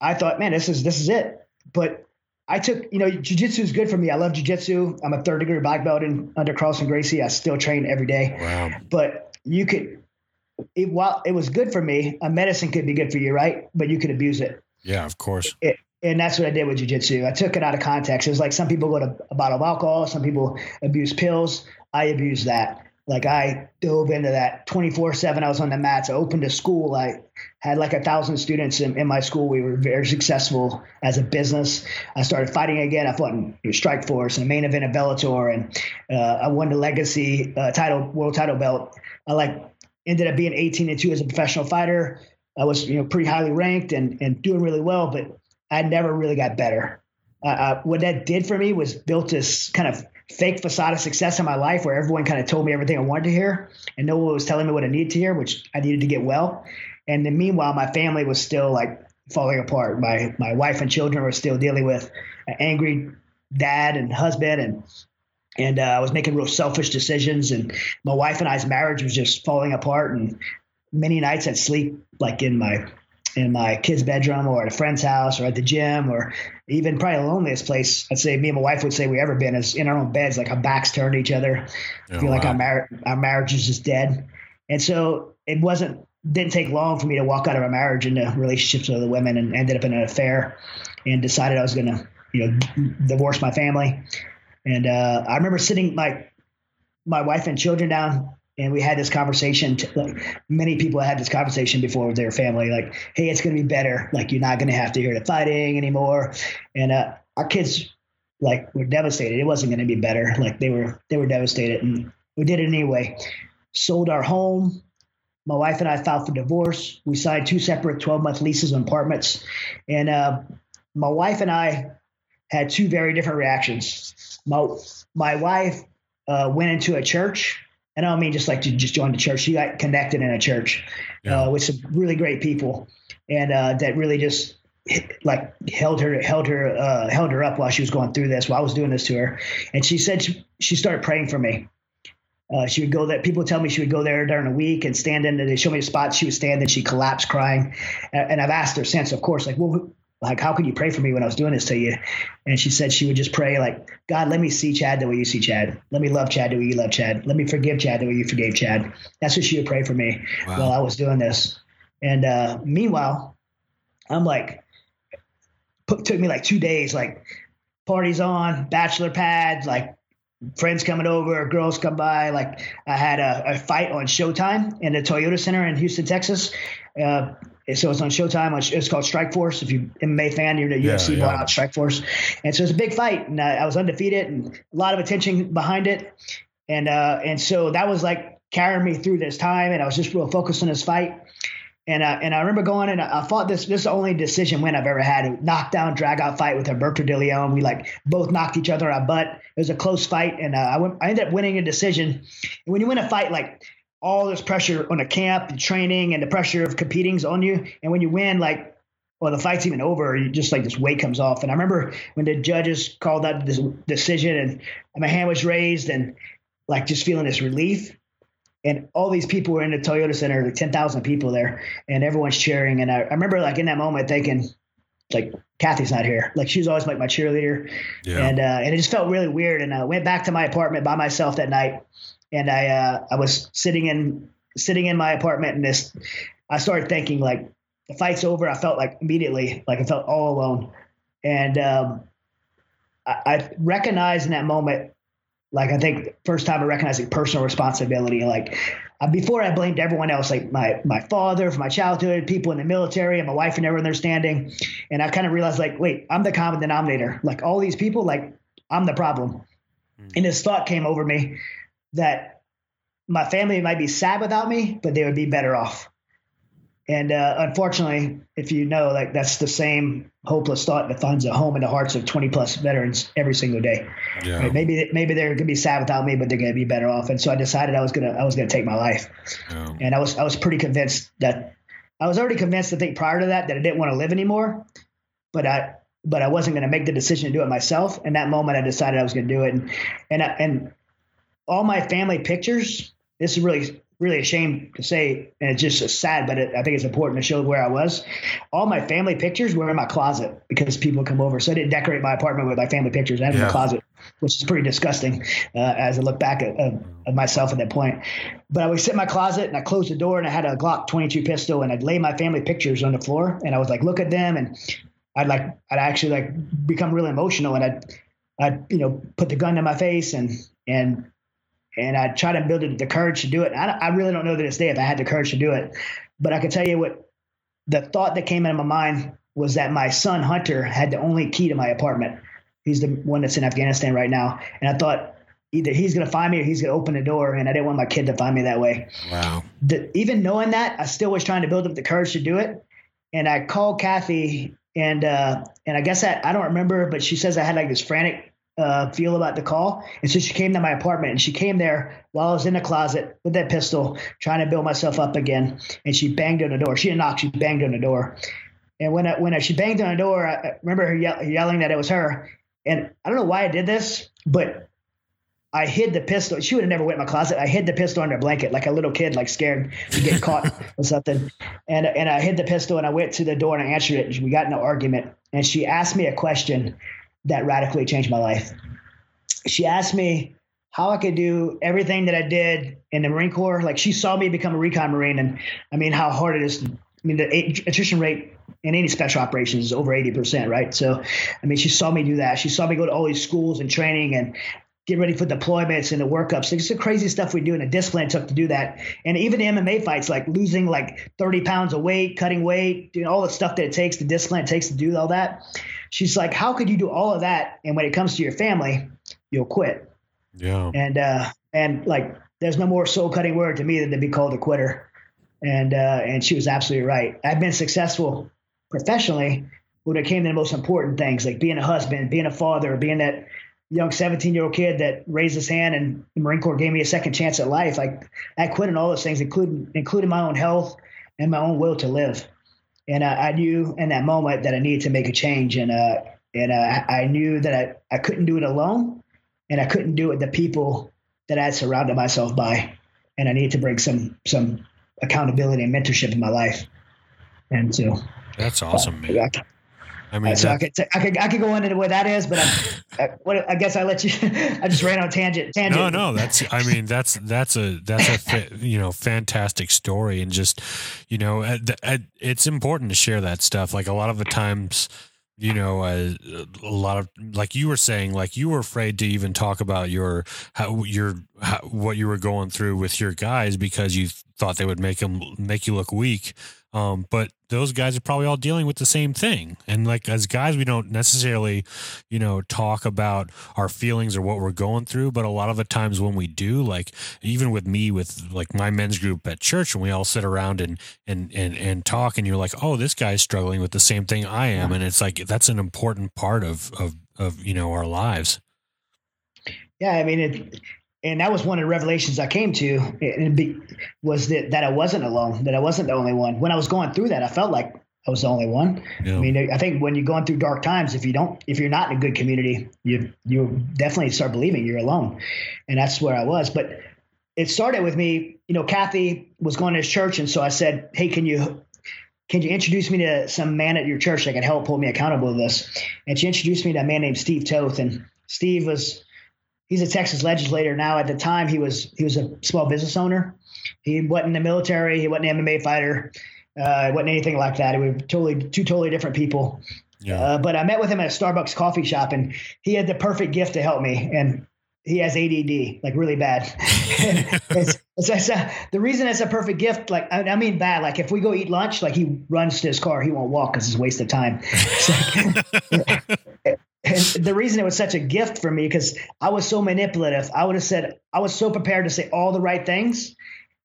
I thought, man, this is, this is it. But I took, you know, jujitsu is good for me. I love jujitsu. I'm a third degree black belt in under Carlson Gracie. I still train every day oh, Wow. but you could it, while it was good for me a medicine could be good for you right but you could abuse it, Yeah, of course. it and that's what i did with jiu-jitsu i took it out of context it was like some people go to a bottle of alcohol some people abuse pills i abused that like i dove into that 24-7 i was on the mats i opened a school i had like a thousand students in, in my school. We were very successful as a business. I started fighting again. I fought in strike force and main event of bellator and uh, i won the legacy uh, title world title belt. I like ended up being 18 and 2 as a professional fighter. I was you know pretty highly ranked and and doing really well but i never really got better. Uh, what that did for me was built this kind of fake facade of success in my life where everyone kind of told me everything I wanted to hear and no one was telling me what I needed to hear, which I needed to get well. And then meanwhile, my family was still like falling apart. My my wife and children were still dealing with an angry dad and husband, and and uh, I was making real selfish decisions. And my wife and I's marriage was just falling apart. And many nights I'd sleep like in my in my kid's bedroom or at a friend's house or at the gym or even probably the loneliest place I'd say me and my wife would say we ever been is in our own beds, like our backs turned to each other. Oh, feel like wow. our mar- our marriage is just dead. And so it wasn't didn't take long for me to walk out of a marriage into relationships with other women and ended up in an affair and decided I was gonna, you know, divorce my family. And uh, I remember sitting my my wife and children down and we had this conversation. T- like many people had this conversation before with their family, like, "Hey, it's going to be better. Like, you're not going to have to hear the fighting anymore." And uh, our kids, like, were devastated. It wasn't going to be better. Like, they were they were devastated, and we did it anyway. Sold our home. My wife and I filed for divorce. We signed two separate 12 month leases on apartments, and uh, my wife and I had two very different reactions. My my wife uh, went into a church and I don't mean just like to just join the church. She got connected in a church Yeah. uh, with some really great people, and uh, that really just like held her held her uh, held her up while she was going through this. While I was doing this to her, and she said she, she started praying for me. Uh, she would go there. People tell me she would go there during the week and stand in. And They show me a spot. she would stand and She collapsed crying, and, and I've asked her since, of course, like, well, like, how could you pray for me when I was doing this to you? And she said she would just pray, like, God, let me see Chad the way you see Chad. Let me love Chad the way you love Chad. Let me forgive Chad the way you forgave Chad. That's what she would pray for me Wow. while I was doing this. And uh, meanwhile, I'm like, put, took me like two days, like parties on, bachelor pads, like friends coming over, girls come by. Like I had a, a fight on Showtime in the Toyota Center in Houston, Texas. Uh, so it's on Showtime. It's called Strike Force. If you MMA fan, you're the Yeah, UFC yeah. bought out Strike Force, and so it's a big fight. And uh, I was undefeated, and a lot of attention behind it. And uh, and so that was like carrying me through this time, and I was just real focused on this fight. And uh, and I remember going and I fought this. This is the only decision win I've ever had. A knockdown, drag out fight with Alberto De Leon. We like both knocked each other out butt. It was a close fight, and uh, I went. I ended up winning a decision. And when you win a fight, like all this pressure on the camp, and training, and the pressure of competing's on you. And when you win, like well, the fight's even over. You just like this weight comes off. And I remember when the judges called that this decision, and my hand was raised, and like just feeling this relief and all these people were in the Toyota Center, like ten thousand people there, and everyone's cheering. And I, I remember like in that moment thinking, like Kathy's not here. Like she was always like my cheerleader, Yeah. and uh, and it just felt really weird. And I went back to my apartment by myself that night, and I uh, I was sitting in sitting in my apartment, and this I started thinking like the fight's over. I felt like immediately like I felt all alone, and um, I, I recognized in that moment like I think first time I recognized like personal responsibility. Like uh, before, I blamed everyone else, like my my father for my childhood, people in the military, and my wife and never understanding. And I kind of realized like, wait, I'm the common denominator. Like all these people, like I'm the problem. And this thought came over me that my family might be sad without me, but they would be better off. And uh, unfortunately, if you know, like that's the same hopeless thought that finds a home in the hearts of 20 plus veterans every single day. yeah. Right? Maybe maybe they're gonna be sad without me, but they're gonna be better off. And so I decided I was gonna I was gonna take my life. Yeah. And I was I was pretty convinced that I was already convinced I think prior to that that I didn't want to live anymore. But I but I wasn't gonna make the decision to do it myself. In that moment I decided I was gonna do it. And and I, and all my family pictures, this is really really a shame to say, and it's just sad, but it, I think it's important to show where I was. All my family pictures were in my closet because people come over. So I didn't decorate my apartment with my family pictures. I had them in the closet, which is pretty disgusting uh, as I look back at, of, of myself at that point. But I would sit in my closet and I closed the door and I had a Glock 22 pistol and I'd lay my family pictures on the floor and I was like, look at them. And I'd like, I'd actually like become really emotional and I'd, I'd, you know, put the gun to my face and, and, and I try to build the courage to do it. I, I really don't know to this day if I had the courage to do it, but I can tell you what the thought that came into my mind was that my son Hunter had the only key to my apartment. He's the one that's in Afghanistan right now, and I thought either he's going to find me or he's going to open the door, and I didn't want my kid to find me that way. Wow. The, even knowing that, I still was trying to build up the courage to do it, and I called Kathy, and uh, and I guess I, I don't remember, but she says I had like this frantic uh, feel about the call. And so she came to my apartment and she came there while I was in the closet with that pistol, trying to build myself up again. And she banged on the door. She didn't knock, she banged on the door. And when I, when I, she banged on the door, I remember her yell, yelling that it was her. And I don't know why I did this, but I hid the pistol. She would have never went in my closet. I hid the pistol under a blanket, like a little kid, like scared to get caught (laughs) or something. And and I hid the pistol and I went to the door and I answered it. And we got in an argument. And she asked me a question that radically changed my life. She asked me how I could do everything that I did in the Marine Corps. Like she saw me become a recon Marine, and I mean how hard it is. I mean the attrition rate in any special operations is over 80%, right? So, I mean, she saw me do that. She saw me go to all these schools and training and get ready for deployments and the workups. It's the crazy stuff we do and the discipline took to do that. And even the MMA fights, like losing like 30 pounds of weight, cutting weight, doing all the stuff that it takes, the discipline it takes to do all that. She's like, how could you do all of that? And when it comes to your family, you'll quit. Yeah. And, uh, and like, there's no more soul cutting word to me than to be called a quitter. And, uh, and she was absolutely right. I've been successful professionally when it came to the most important things, like being a husband, being a father, being that young 17 year old kid that raised his hand and the Marine Corps gave me a second chance at life. Like I quit on all those things, including including my own health and my own will to live. And I, I knew in that moment that I needed to make a change, and uh, and uh, I knew that I, I couldn't do it alone, and I couldn't do it with the people that I had surrounded myself by, and I needed to bring some some accountability and mentorship in my life. And so that's awesome, man. I, I mean, so I could, I could I could go into what that is, but I, I, what, I guess I let you. (laughs) I just ran on tangent. Tangent. No, no, that's. I mean, that's that's a that's a fa- you know fantastic story, and just you know, it's important to share that stuff. Like a lot of the times, you know, uh, a lot of like you were saying, like you were afraid to even talk about your how your how, what you were going through with your guys because you thought they would make them make you look weak. Um, but those guys are probably all dealing with the same thing. And like as guys, we don't necessarily, you know, talk about our feelings or what we're going through. But a lot of the times when we do, like even with me, with like my men's group at church, and we all sit around and and and and talk, and you're like, oh, this guy's struggling with the same thing I am, and it's like that's an important part of of of you know our lives. Yeah, I mean, it, and that was one of the revelations I came to be, was that, that I wasn't alone, that I wasn't the only one. When I was going through that, I felt like I was the only one. Yeah. I mean, I think when you're going through dark times, if you don't, if you're not in a good community, you you definitely start believing you're alone, and that's where I was. But it started with me. You know, Kathy was going to his church, and so I said, "Hey, can you can you introduce me to some man at your church that can help hold me accountable to this?" And she introduced me to a man named Steve Toth, and Steve was he's a Texas legislator now. At the time, he was he was a small business owner. He wasn't in the military. He wasn't an MMA fighter. Uh, wasn't anything like that. We was totally two totally different people. Yeah. Uh, but I met with him at a Starbucks coffee shop, and he had the perfect gift to help me. And he has ADD, like really bad. (laughs) it's, it's, it's a, the reason it's a perfect gift, like I, I, mean bad. Like if we go eat lunch, like he runs to his car, he won't walk because it's a waste of time. (laughs) (laughs) And the reason it was such a gift for me because I was so manipulative. I would have said I was so prepared to say all the right things,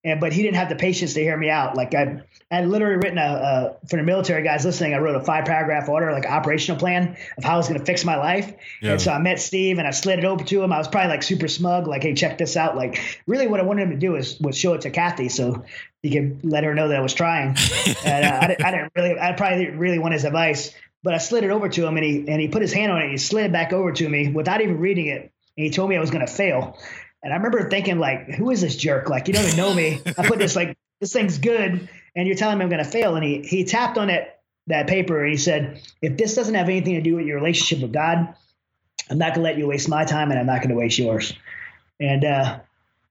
and but he didn't have the patience to hear me out. Like I, I had literally written a, for the military guys listening. I wrote a five paragraph order, like operational plan of how I was going to fix my life. Yeah. And so I met Steve and I slid it over to him. I was probably like super smug, like, "Hey, check this out." Like, really, what I wanted him to do is was show it to Kathy so he could let her know that I was trying. (laughs) and uh, I, I didn't really, I probably didn't really want his advice. But I slid it over to him, and he and he put his hand on it. And he slid it back over to me without even reading it, and he told me I was going to fail. And I remember thinking, like, who is this jerk? Like, you don't even know me. I put this like this thing's good, and you're telling me I'm going to fail. And he he tapped on that that paper and he said, if this doesn't have anything to do with your relationship with God, I'm not going to let you waste my time, and I'm not going to waste yours. And uh,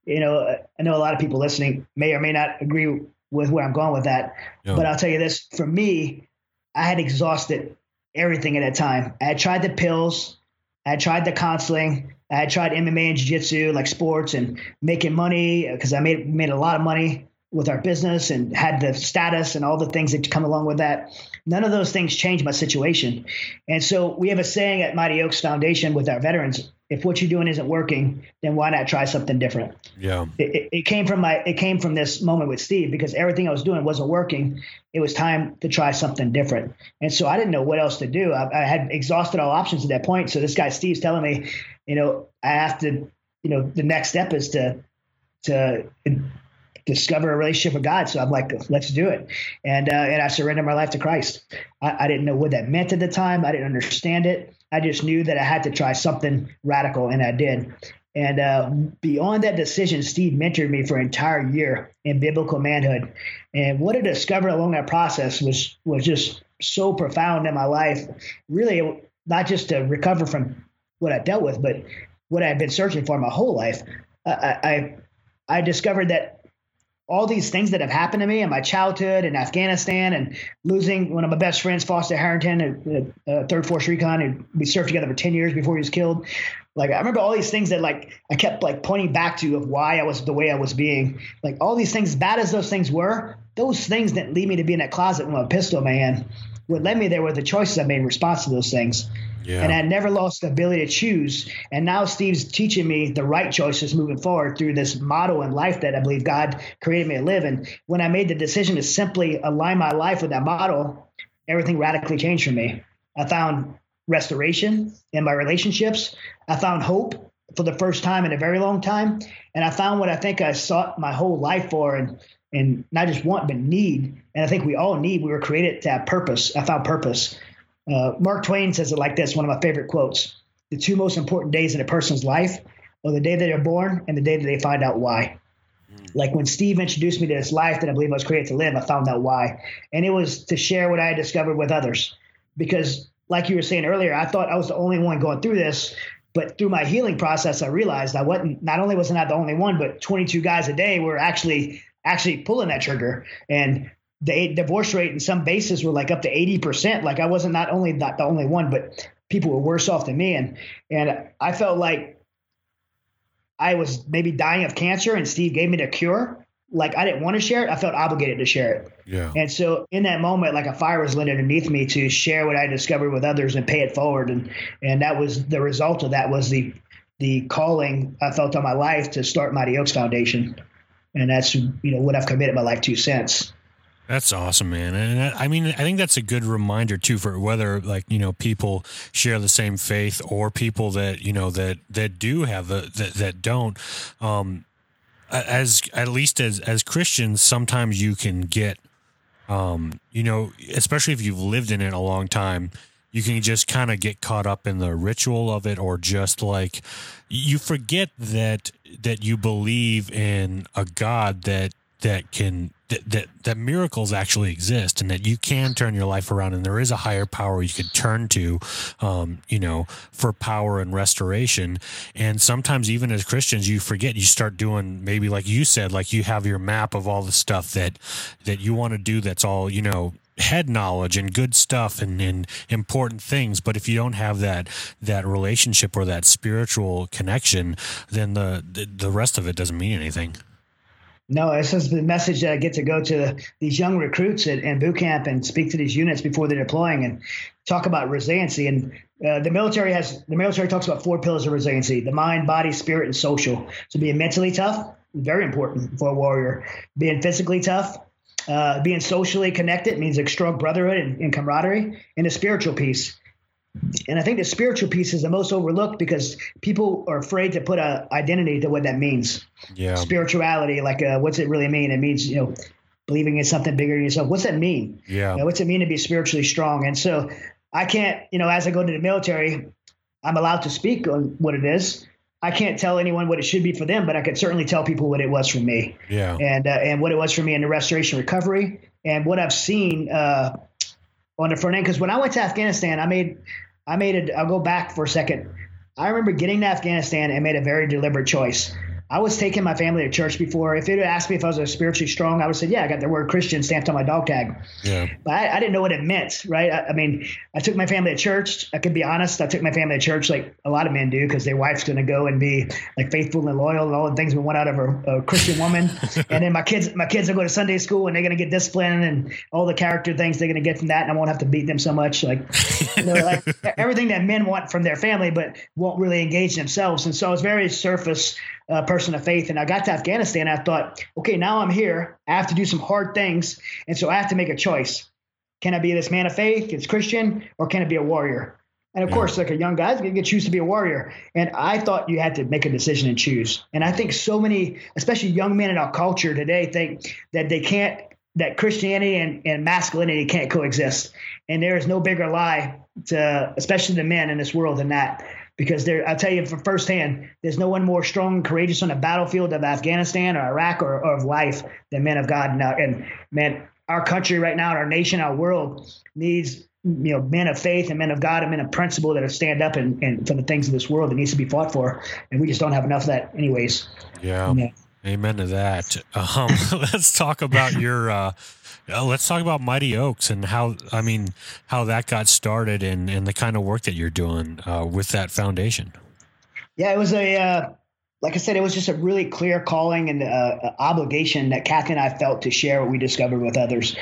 you know, I know a lot of people listening may or may not agree with where I'm going with that, yeah. but I'll tell you this: for me, I had exhausted everything at that time. I had tried the pills, I had tried the counseling, I had tried MMA and jiu-jitsu, like sports and making money because I made made a lot of money with our business and had the status and all the things that come along with that. None of those things changed my situation. And so we have a saying at Mighty Oaks Foundation with our veterans if what you're doing isn't working, then why not try something different? Yeah. It, it, came from my it came from this moment with Steve because everything I was doing wasn't working. It was time to try something different. And so I didn't know what else to do. I, I had exhausted all options at that point. So this guy Steve's telling me, you know, I have to, you know, the next step is to to discover a relationship with God. So I'm like, let's do it. And uh, and I surrendered my life to Christ. I, I didn't know what that meant at the time. I didn't understand it. I just knew that I had to try something radical, and I did. And uh, beyond that decision, Steve mentored me for an entire year in biblical manhood. And what I discovered along that process was was just so profound in my life. Really, not just to recover from what I dealt with, but what I've been searching for my whole life. I, I, I discovered that all these things that have happened to me in my childhood in Afghanistan and losing one of my best friends, Foster Harrington, at, uh, Third Force Recon, and we served together for 10 years before he was killed. Like, I remember all these things that, like, I kept, like, pointing back to of why I was the way I was being. Like, all these things, bad as those things were, those things didn't lead me to be in that closet with a pistol, man. What led me there were the choices I made in response to those things. Yeah. And I never lost the ability to choose. And now Steve's teaching me the right choices moving forward through this model in life that I believe God created me to live. And when I made the decision to simply align my life with that model, everything radically changed for me. I found restoration in my relationships. I found hope for the first time in a very long time. And I found what I think I sought my whole life for and and not just want but need. And I think we all need. We were created to have purpose. I found purpose. Uh, Mark Twain says it like this one of my favorite quotes The two most important days in a person's life are the day that they're born and the day that they find out why. Mm. Like when Steve introduced me to this life that I believe I was created to live, I found out why. And it was to share what I had discovered with others. Because, like you were saying earlier, I thought I was the only one going through this. But through my healing process, I realized I wasn't. Not only was I not I the only one, but 22 guys a day were actually actually pulling that trigger. And the divorce rate in some bases were like up to 80%. Like I wasn't not only not the only one, but people were worse off than me. And, and I felt like I was maybe dying of cancer and Steve gave me the cure. Like I didn't want to share it. I felt obligated to share it. Yeah. And so in that moment, like a fire was lit underneath me to share what I discovered with others and pay it forward. And, and that was the result of that was the, the calling I felt on my life to start Mighty Oaks Foundation. And that's, you know, what I've committed my life to since. That's awesome, man. And I mean, I think that's a good reminder too for whether like you know people share the same faith or people that you know that that do have that, that don't. Um, as at least as as Christians, sometimes you can get, um, you know, especially if you've lived in it a long time, you can just kind of get caught up in the ritual of it, or just like you forget that that you believe in a God that that can that, that that miracles actually exist and that you can turn your life around and there is a higher power you could turn to um, you know for power and restoration. And sometimes even as christians you forget you start doing maybe like you said like you have your map of all the stuff that that you want to do that's all you know head knowledge and good stuff and, and important things. But if you don't have that that relationship or that spiritual connection then the the, the rest of it doesn't mean anything no, this is the message that I get to go to these young recruits at, boot camp and speak to these units before they're deploying and talk about resiliency. And uh, the military has the military talks about four pillars of resiliency: the mind, body, spirit, and social. So being mentally tough, very important for a warrior. Being physically tough, uh, being socially connected means a strong brotherhood and, and camaraderie, and a spiritual piece and I think the spiritual piece is the most overlooked because people are afraid to put a identity to what that means. Yeah. Spirituality, like, uh, what's it really mean? It means, you know, believing in something bigger than yourself. What's that mean? Yeah. You know, what's it mean to be spiritually strong? And so I can't, you know, as I go to the military, I'm allowed to speak on what it is. I can't tell anyone what it should be for them, but I could certainly tell people what it was for me. Yeah. And, uh, and what it was for me in the restoration recovery and what I've seen, uh, on the front end. Because when I went to Afghanistan, I made I made it. I'll go back for a second. I remember getting to Afghanistan and made a very deliberate choice. I was taking my family to church before. If it had asked me if I was a spiritually strong, I would have said, yeah, I got the word Christian stamped on my dog tag. Yeah. But I, I didn't know what it meant, right? I, I, mean, I took my family to church. I could be honest. I took my family to church like a lot of men do because their wife's going to go and be like faithful and loyal and all the things we want out of a, a Christian woman. (laughs) and then my kids, my kids will go to Sunday school and they're going to get discipline and all the character things they're going to get from that. And I won't have to beat them so much. Like, you know, like (laughs) everything that men want from their family, but won't really engage themselves. And so I was very surface uh, person of faith. And I got to Afghanistan. I thought, okay, now I'm here. I have to do some hard things. And so I have to make a choice. Can I be this man of faith, it's Christian, or can I be a warrior? And of Yeah. course, like a young guy's going to choose to be a warrior. And I thought you had to make a decision and choose. And I think so many, especially young men in our culture today, think that they can't, that Christianity and, and masculinity can't coexist. And there is no bigger lie to, especially the men in this world than that. Because there, I'll tell you from firsthand, there's no one more strong and courageous on the battlefield of Afghanistan or Iraq or, or of life than men of God. And, uh, and man, our country right now, our nation, our world needs you know men of faith and men of God and men of principle that will stand up and, and for the things of this world that needs to be fought for, and we just don't have enough of that, anyways. Yeah. Yeah. Amen to that. Um, (laughs) let's talk about your. Uh, uh, let's talk about Mighty Oaks and how I mean how that got started and and the kind of work that you're doing uh, with that foundation. Yeah, it was a uh, like I said, it was just a really clear calling and uh, obligation that Kathy and I felt to share what we discovered with others.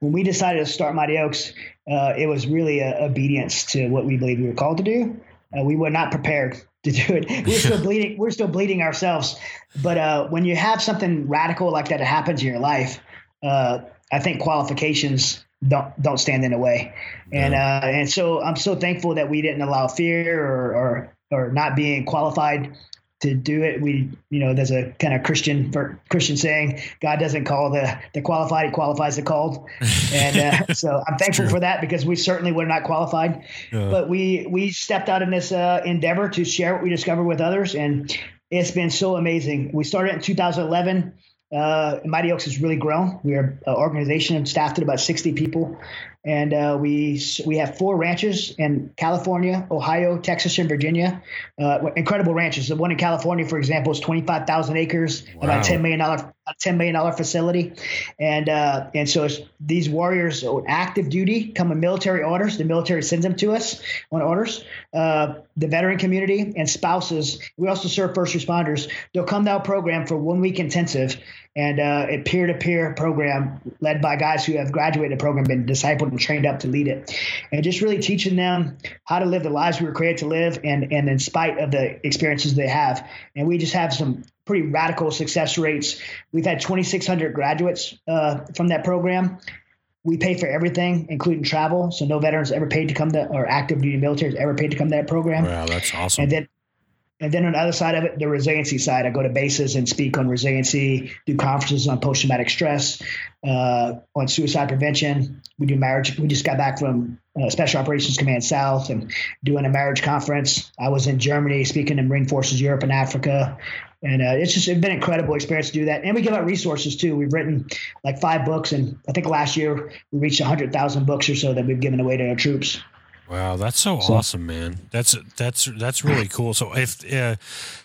When we decided to start Mighty Oaks, uh, it was really a obedience to what we believed we were called to do. Uh, we were not prepared to do it. We (laughs) We're still bleeding. We're still bleeding ourselves. But uh, when you have something radical like that happens in your life, uh, I think qualifications don't don't stand in the way. And uh, and so I'm so thankful that we didn't allow fear or or, or not being qualified to do it. We, you know, there's a kind of Christian Christian saying, God doesn't call the the qualified, he qualifies the called. (laughs) And uh, so I'm thankful for that because we certainly were not qualified. Yeah. But we we stepped out in this uh, endeavor to share what we discovered with others, and it's been so amazing. We started in 2011. Uh, Mighty Oaks has really grown. We are an organization staffed at about 60 people, and uh, we we have four ranches in California, Ohio, Texas, and Virginia. Uh, incredible ranches. The one in California, for example, is 25,000 acres, Wow. about 10 million dollar, $10 million facility, and uh, and so it's, these warriors on active duty come in military orders. The military sends them to us on orders. Uh, the veteran community and spouses. We also serve first responders. They'll come to our program for one week intensive and uh, a peer-to-peer program led by guys who have graduated the program, been discipled and trained up to lead it, and just really teaching them how to live the lives we were created to live, and and in spite of the experiences they have, and we just have some pretty radical success rates. We've had 2,600 graduates uh, from that program. We pay for everything, including travel. So no veterans ever paid to come to, or active duty military has ever paid to come to that program. Wow, that's awesome. And then, and then on the other side of it, the resiliency side, I go to bases and speak on resiliency, do conferences on post traumatic stress, uh, on suicide prevention. We do marriage. We just got back from uh, Special Operations Command South and doing a marriage conference. I was in Germany speaking in Marine Forces Europe and Africa. And uh, it's just it's been an incredible experience to do that. And we give out resources too. We've written like five books, and I think last year we reached 100,000 books or so that we've given away to our troops. Wow, that's so, So- awesome, man. That's that's that's really cool. So if uh,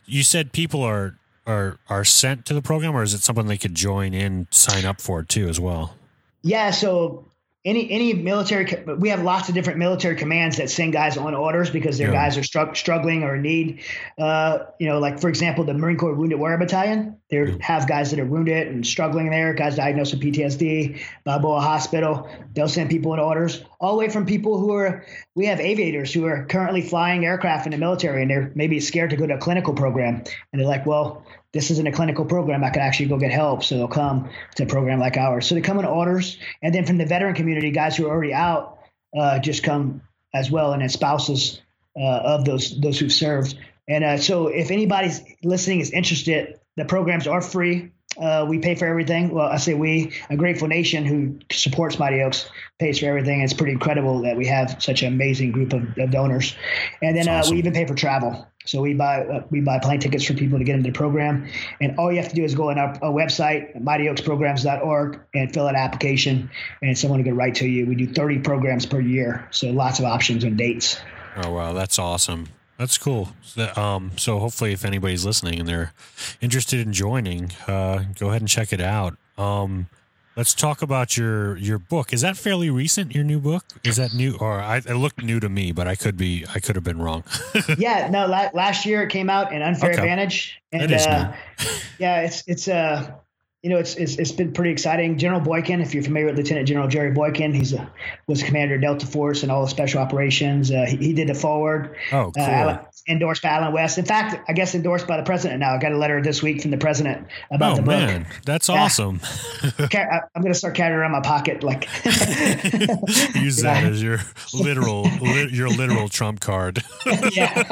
you said people are are are sent to the program, or is it something they could join in, sign up for too as well? Yeah, so any any military, we have lots of different military commands that send guys on orders because their Yeah. guys are strugg- struggling or need. Uh, you know, like for example, the Marine Corps Wounded Warrior Battalion, they have guys that are wounded and struggling there, guys diagnosed with PTSD, Balboa Hospital. They'll send people in orders, all the way from people who are. We have aviators who are currently flying aircraft in the military, and they're maybe scared to go to a clinical program, and they're like, well. This isn't a clinical program. I could actually go get help. So they'll come to a program like ours. So they come in orders. And then from the veteran community, guys who are already out uh, just come as well, and then spouses uh, of those those who've served. And uh, so, if anybody's listening is interested, the programs are free. Uh, we pay for everything. Well, I say we, a grateful nation who supports Mighty Oaks, pays for everything. It's pretty incredible that we have such an amazing group of, of donors. And then uh, awesome. we even pay for travel. So we buy uh, we buy plane tickets for people to get into the program, and all you have to do is go on our, our website, mightyoaksprograms.org, and fill out an application, and someone will get right to you. We do 30 programs per year, so lots of options and dates. Oh wow, that's awesome. That's cool. So, um, so hopefully, if anybody's listening and they're interested in joining, uh, go ahead and check it out. Um, let's talk about your your book. Is that fairly recent? Your new book is that new, or I, it looked new to me, but I could be I could have been wrong. (laughs) yeah, no. La- last year it came out in Unfair Okay. Advantage, and That is uh, yeah, it's it's uh you know, it's, it's it's been pretty exciting. General Boykin, if you're familiar with Lieutenant General Jerry Boykin, he's a, was commander of Delta Force and all the special operations. Uh, he, he did the foreword. Oh, cool. Uh, endorsed by Allen West. In fact, I guess endorsed by the president now. I got a letter this week from the president about oh the book. man, that's Yeah. awesome. (laughs) I'm going to start carrying it around my pocket. Like, (laughs) Use that as your literal li- your literal trump card. (laughs) yeah.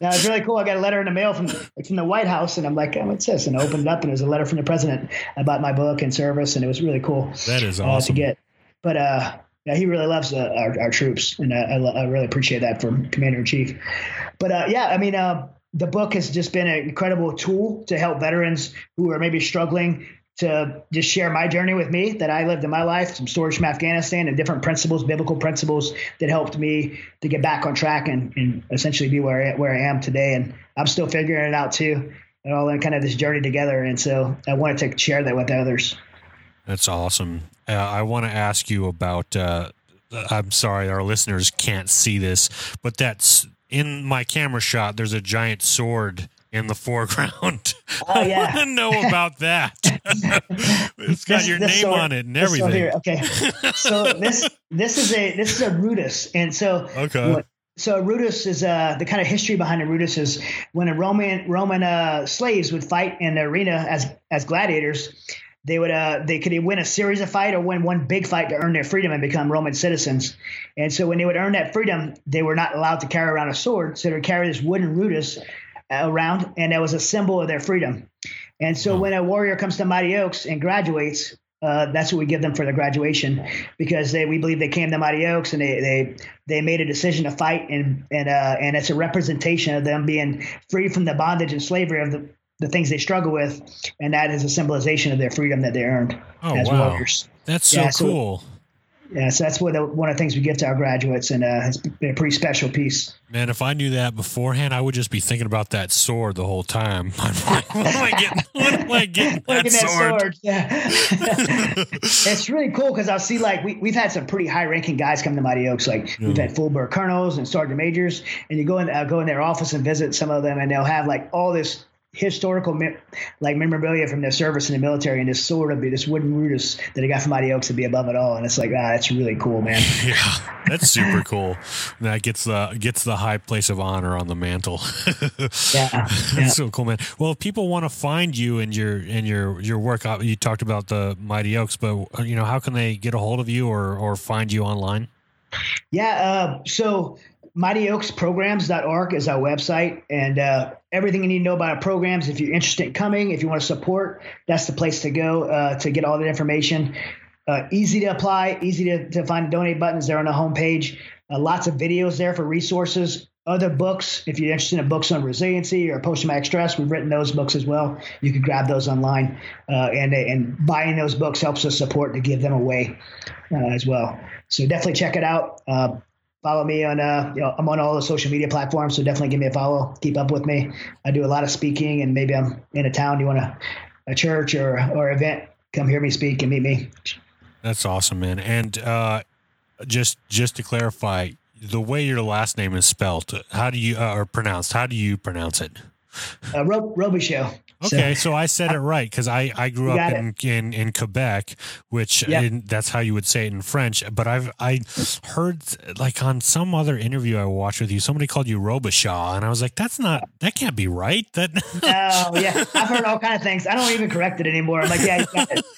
no, it's really cool. I got a letter in the mail from from the White House, and I'm like, oh, what's this? And I opened it up, and it was a letter from the president about my book and service, and it was really cool That is uh, to get. But uh, yeah, he really loves uh, our, our troops, and I, I, really appreciate that from Commander in Chief. But uh, yeah, I mean, uh, the book has just been an incredible tool to help veterans who are maybe struggling to just share my journey with me that I lived in my life, some stories from Afghanistan and different principles, biblical principles that helped me to get back on track and, and essentially be where I, where I am today. And I'm still figuring it out too. And all in kind of this journey together. And so I wanted to share that with others. That's awesome. Uh, I want to ask you about. Uh, I'm sorry, our listeners can't see this, but that's in my camera shot. There's a giant sword in the (laughs) foreground. Oh, I yeah. want to know about that. (laughs) it's got This- your name sword- on it and everything. Okay. So this this is a this is a rudis. And so Okay. what- so a rudis is uh, the kind of history behind a rudis is when a Roman Roman uh, slaves would fight in the arena as as gladiators, they would uh, they could win a series of fight or win one big fight to earn their freedom and become Roman citizens. And so when they would earn that freedom, they were not allowed to carry around a sword, so they would carry this wooden rudis around, and that was a symbol of their freedom. And so when a warrior comes to Mighty Oaks and graduates, uh, that's what we give them for their graduation because they we believe they came to Mighty Oaks and they they they made a decision to fight and and uh, and it's a representation of them being free from the bondage and slavery of the the things they struggle with, and that is a symbolization of their freedom that they earned Oh, as wow. warriors. That's so Yeah, so- cool. Yeah, so that's what the, one of the things we give to our graduates, and uh, it's been a pretty special piece. Man, if I knew that beforehand, I would just be thinking about that sword the whole time. I'm like, when am I getting, when am I getting that, that sword? sword. Yeah. (laughs) it's really cool because I'll see like we, we've had some pretty high ranking guys come to Mighty Oaks. Like we've had full-bird colonels and sergeant majors, and you go in uh, go in their office and visit some of them, and they'll have like all this historical like memorabilia from their service in the military, and this sword will be this wooden rudis that I got from Mighty Oaks to be above it all, and it's like ah, that's really cool, man. (laughs) Yeah, that's super cool. That gets the gets the high place of honor on the mantel. (laughs) Yeah, that's so cool, man. Well, if people want to find you and your and your your work, uh, you talked about the Mighty Oaks, but uh, you know, how can they get a hold of you or or find you online? Yeah. Uh, so mightyoaksprograms.org is our website and uh, everything you need to know about our programs. If you're interested in coming, if you want to support, that's the place to go uh, to get all that information. Uh, easy to apply, easy to, to find donate buttons there on the homepage. Uh, lots of videos there for resources. Other books, if you're interested in books on resiliency or post traumatic stress, we've written those books as well. You can grab those online, uh, and and buying those books helps us support to give them away uh, as well. So definitely check it out. Uh, follow me on uh, you know, I'm on all the social media platforms, so definitely give me a follow. Keep up with me. I do a lot of speaking, and maybe I'm in a town. You want a, a church or or event? Come hear me speak and meet me. That's awesome, man. And uh, just just to clarify, the way your last name is spelt, how do you uh, or pronounced? How do you pronounce it? Uh, Ro- Roby Show. So- Okay, so, I said it right because I, I grew up in, in in Quebec, which Yeah. in, that's how you would say it in French. But I've I heard like on some other interview I watched with you, somebody called you Robichaud, and I was like, that's not that can't be right. That (laughs) Oh yeah, I've heard all kind of things. I don't even correct it anymore. I'm like, yeah, you got it. (laughs)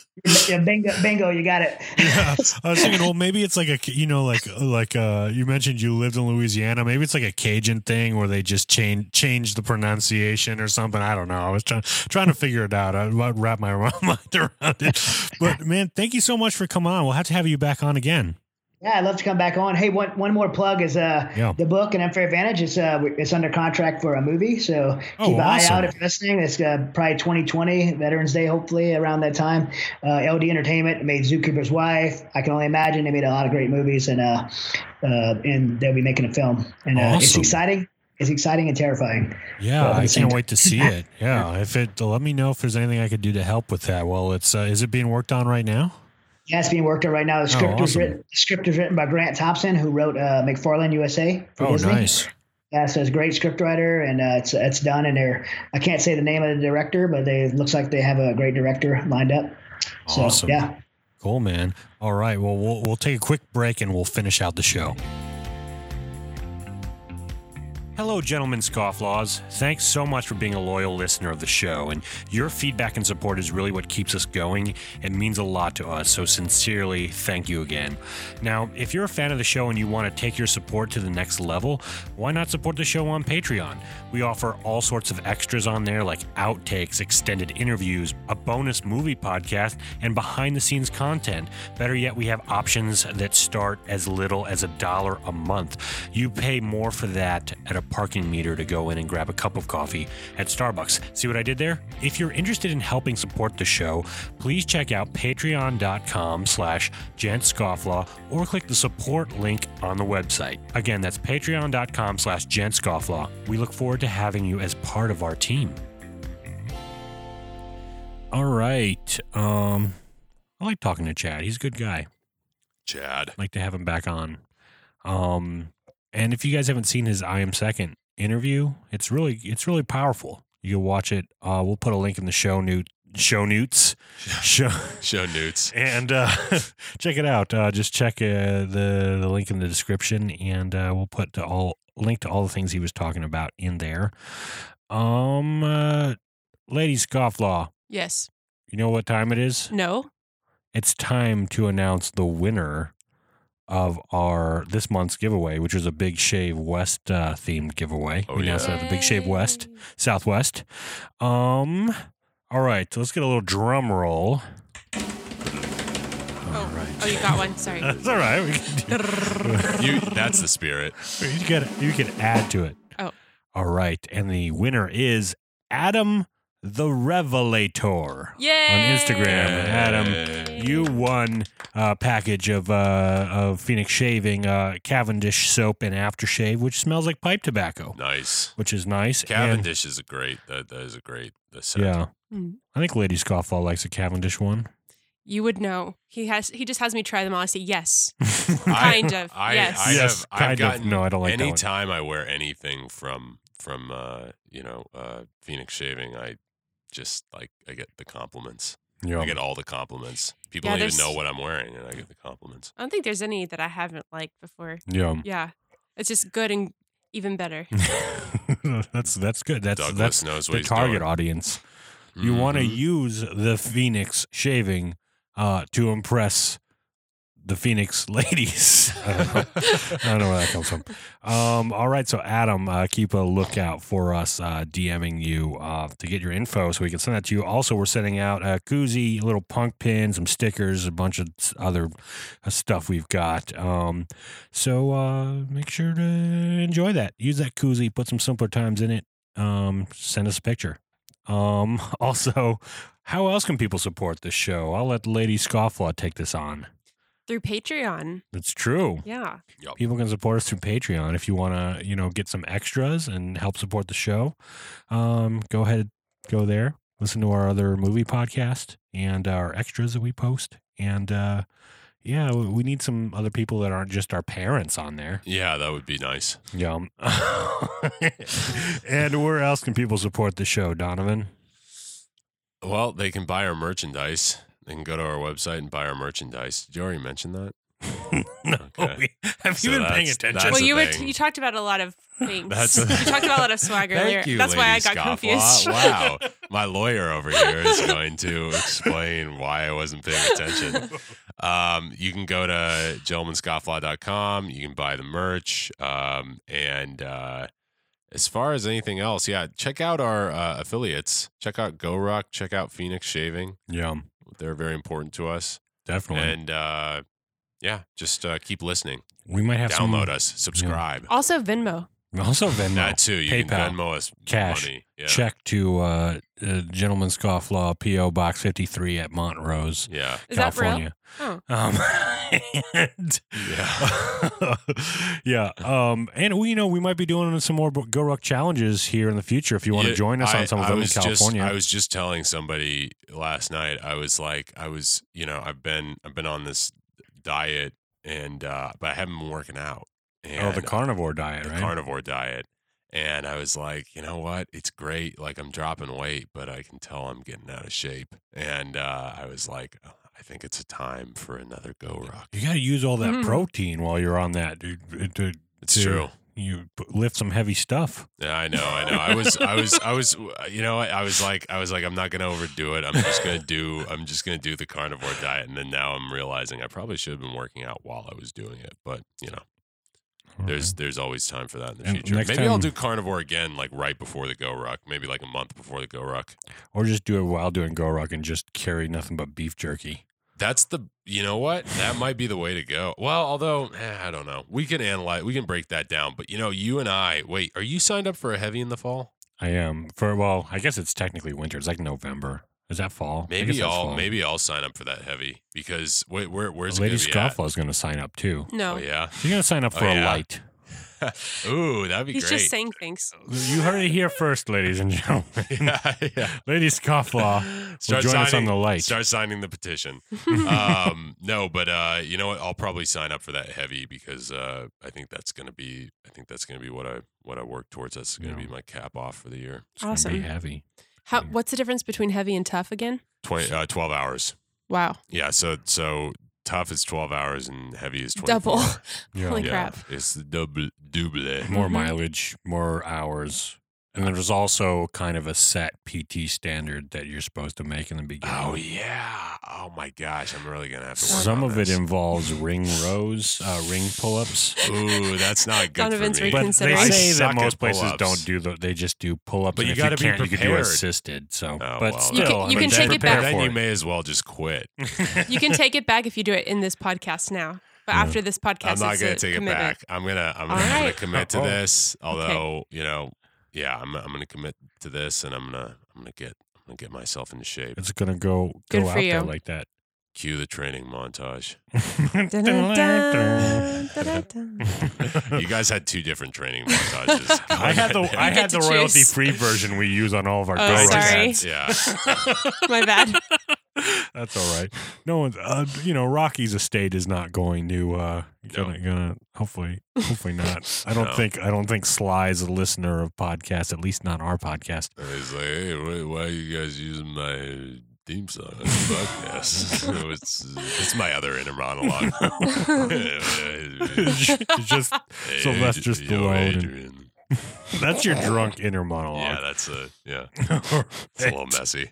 Yeah, bingo, bingo, you got it. yeah, (laughs) I was thinking, well, maybe it's like a you know like like uh you mentioned you lived in Louisiana, maybe it's like a Cajun thing where they just change change the pronunciation or something. I don't know. I was trying trying to figure it out. I wrap my (laughs) mind around it. But man, thank you so much for coming on. We'll have to have you back on again. Yeah, I'd love to come back on. Hey, one one more plug is uh Yeah. the book and Unfair Advantage. It's uh it's under contract for a movie, so Oh, keep an eye out if you're listening. It's uh, probably 2020 Veterans Day, hopefully around that time. Uh, LD Entertainment made Zookeeper's Wife. I can only imagine they made a lot of great movies, and uh, uh and they'll be making a film, and uh, it's exciting. It's exciting and terrifying. Yeah, I can't wait to see it. (laughs) Yeah, if it let me know if there's anything I could do to help with that. Well, it's uh, is it being worked on right now? Yeah, it's being worked on right now. The script was Oh, awesome. written. The script was written by Grant Thompson, who wrote uh, McFarland USA. For Oh, Disney. nice. Yeah, so it's a great scriptwriter, and uh, it's it's done. And they're I can't say the name of the director, but they it looks like they have a great director lined up. So Awesome. yeah, Cool, man. All right. Well, we'll we'll take a quick break and we'll finish out the show. Hello, gentlemen scofflaws. Thanks so much for being a loyal listener of the show, and your feedback and support is really what keeps us going and means a lot to us. So, sincerely, thank you again. Now, if you're a fan of the show and you want to take your support to the next level, why not support the show on Patreon? We offer all sorts of extras on there, like outtakes, extended interviews, a bonus movie podcast, and behind the scenes content. Better yet, we have options that start as little as a dollar a month. You pay more for that at a parking meter to go in and grab a cup of coffee at Starbucks. See what I did there? If you're interested in helping support the show, please check out patreon.com slash gentscofflaw or click the support link on the website. Again, that's patreon.com slash gentscofflaw. We look forward to having you as part of our team. All right. Um, I like talking to Chad. He's a good guy. Chad. like to have him back on. Um, and if you guys haven't seen his I am second interview, it's really it's really powerful. You can watch it. Uh, we'll put a link in the show note show notes (laughs) show Show newts. and uh, (laughs) check it out. Uh, just check uh, the the link in the description, and uh, we'll put all link to all the things he was talking about in there. Um, uh, lady scofflaw, Yes. you know what time it is? No. it's time to announce the winner of our this month's giveaway, which was a Big Shave West uh, themed giveaway. Oh, we yeah. announced it at the Big Shave West, Southwest. Um, all right, so let's get a little drum roll. Oh. You got one. Sorry. That's all right. We can do, You. That's the spirit. you can you can add to it. Oh. all right, and the winner is Adam the Revelator Yay! on Instagram. Adam, you won a package of uh, of Phoenix Shaving uh, Cavendish soap and aftershave, which smells like pipe tobacco, Nice. which is nice. And- Cavendish is a great. That, that is a great. The set. yeah, Hmm. I think Lady Scofflaw likes a Cavendish one. You would know. He has. He just has me try them all. I say yes. (laughs) I- Kind of. I, yes. I Yes, have. I've kind of. No, I don't like that one. Anytime I wear anything from from uh, you know uh, Phoenix Shaving, I just like I get the compliments. Yeah. I get all the compliments. People Yeah, don't even know what I'm wearing, and I get the compliments. I don't think there's any that I haven't liked before. yeah. Yeah. It's just good and even better. (laughs) that's that's good. That's Douglas that's knows the target doing. audience. You want to use the Phoenix shaving uh, to impress the Phoenix (laughs) ladies. I don't know, (laughs) I don't know where that comes from. Um, all right, so Adam, uh, keep a lookout for us uh, DMing you uh, to get your info so we can send that to you. Also, we're sending out a koozie, a little punk pin, some stickers, a bunch of other uh, stuff we've got. Um, so uh, make sure to enjoy that. Use that koozie, put some simpler times in it. Um, send us a picture. Um, (laughs) also, how else can people support this show? I'll let Lady Scofflaw take this on. Through Patreon. That's true. Yeah. People can support us through Patreon if you want to, you know, get some extras and help support the show. Um, go ahead, go there, listen to our other movie podcast and our extras that we post. And uh, yeah, we need some other people that aren't just our parents on there. Yeah, that would be nice. Yeah. (laughs) and where else can people support the show, Donovan? Well, they can buy our merchandise. They can go to our website and buy our merchandise. Did you already mention that? (laughs) no. Okay. Have So you been paying attention? well, you were, thing. you talked about a lot of things. That's (laughs) a- you talked about a lot of swag earlier. Thank you, That's why I Lady got Scofflaw. confused. Wow. (laughs) My lawyer over here is going to explain why I wasn't paying attention. Um, you can go to gentlemanscofflaw.com. You can buy the merch. Um, and uh, as far as anything else, yeah, check out our uh, affiliates. Check out GoRuck. Check out Phoenix Shaving. yeah, They're very important to us. definitely. And uh, yeah, just uh, keep listening. we might have to Download some, us. Subscribe. Also, Venmo. Also, Venmo. That too. You PayPal, can Venmo us cash, money. Yeah. Check to uh, uh, Gentleman Scofflaw, P.O. Box 53 at Montrose, Yeah. Is that real? California. Oh. Um, (laughs) and Yeah. (laughs) yeah. Um, and we, you know, we might be doing some more Go Ruck challenges here in the future if you want Yeah, to join us I- on some of I them in California. Just, I was just telling somebody last night. I was like, I was, you know, I've been, I've been on this diet, and uh, but I haven't been working out. And oh, the carnivore diet, the right? carnivore diet, And I was like, you know what? It's great. Like I'm dropping weight, but I can tell I'm getting out of shape. And uh, I was like, "Oh, I think it's a time for another GoRuck. You got to use all that Mhm. protein while you're on that, dude. It- to- It's to- true. You lift some heavy stuff. Yeah, I know, I know. I was, I was, I was, you know, I was like, I was like, I'm not gonna overdo it. I'm just gonna do, I'm just gonna do the carnivore diet. And then now I'm realizing I probably should have been working out while I was doing it. But you know, there's, there's always time for that in the And future. Maybe I'll do carnivore again, like right before the Go Ruck. Maybe like a month before the Go Ruck. or just do it while doing GoRuck and just carry nothing but beef jerky. That's the, you know what? That might be the way to go. Well, although eh, I don't know, we can analyze, we can break that down. But you know, you and I, wait, are you signed up for a heavy in the fall? I am for well, I guess it's technically winter. It's like November. Is that fall? Maybe I'll fall. maybe I'll sign up for that heavy because wait, where where's Lady it gonna be at? Scofflaw is going to sign up too. No, Oh yeah. She's going to sign up Oh, for a yeah. light. (laughs) Ooh, that'd be great. he's great. just saying things. You heard it here first, ladies and gentlemen. (laughs) yeah, yeah. Lady Scofflaw will Start join us on the light. Start signing the petition. (laughs) um, no, but uh, you know what? I'll probably sign up for that heavy because uh, I think that's gonna be. I think that's gonna be what I what I work towards. That's gonna Yeah. be my cap off for the year. It's gonna be Awesome. heavy. How? What's the difference between heavy and tough again? 20, uh, 12 hours. Wow, Yeah. So so tough is twelve hours and heavy is 24. double. Yeah. (laughs) Holy Yeah, crap! it's double double. More Mhm. mileage, more hours. And there's also kind of a set PT standard that you're supposed to make in the beginning. Oh yeah! Oh my gosh! I'm really gonna have to. Work Some on of it involves ring rows, uh, ring pull-ups. Ooh, that's not good Donovan's for me. But they I say that most places pull-ups. don't do the. They just do pull-ups. But you gotta be can't, You could do prepared. assisted. So, Oh, but well. still, You can- I you mean, can take it back. Then you may as well just quit. (laughs) You can take it back if you do it in this podcast now. But Yeah. after this podcast, I'm not gonna take commitment. it back. I'm gonna I'm, All gonna, gonna commit to Oh. this. Although you know, yeah, I'm I'm gonna commit to this, and I'm gonna I'm gonna get I'm gonna get myself into shape. It's gonna go Good go for out there like that. Cue the training montage. (laughs) You guys had two different training montages. (laughs) I had the I had the royalty free version we use on all of our Oh, GoRuck sorry. ads. Yeah. (laughs) My bad. That's all right. No one's uh, you know Rocky's estate is not going to uh gonna, gonna hopefully hopefully not. I don't No. think I don't think Sly's a listener of podcasts, at least not our podcast. And he's like, hey, why, why are you guys using my theme song on the podcast? (laughs) So it's, it's my other inner monologue. (laughs) (laughs) Just Hey, Sylvester yo, Stallone and- Adrian. that's your drunk inner monologue. Yeah, that's a yeah. It's a little messy.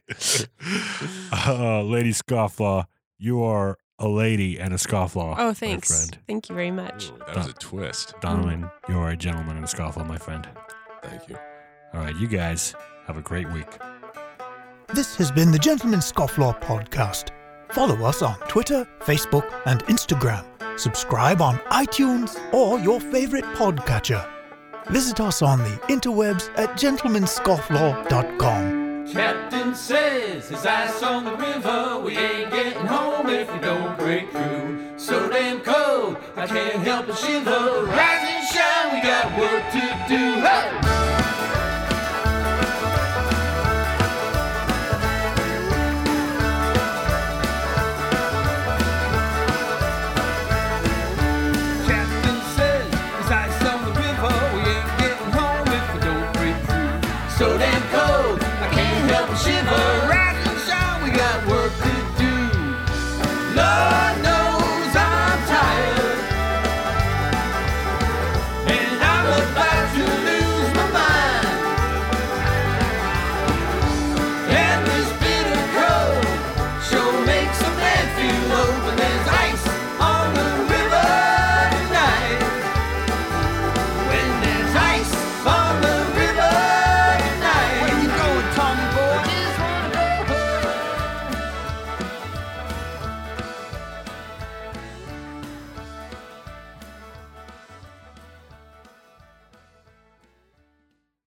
uh, lady scofflaw, you are a lady and a scofflaw. Oh, my thanks. friend. Thank you very much. Ooh, that was a twist. Donovan, you are a gentleman and a scofflaw, my friend. Thank you. All right, you guys have a great week. This has been the Gentleman's Scofflaw podcast. Follow us on Twitter, Facebook, and Instagram. Subscribe on iTunes or your favorite podcatcher. Visit us on the interwebs at gentlemanscofflaw.com. Captain says his ice on the river. We ain't getting home if we don't break through. So damn cold, I can't help but shiver. Rise and shine, we got work to do. Hey!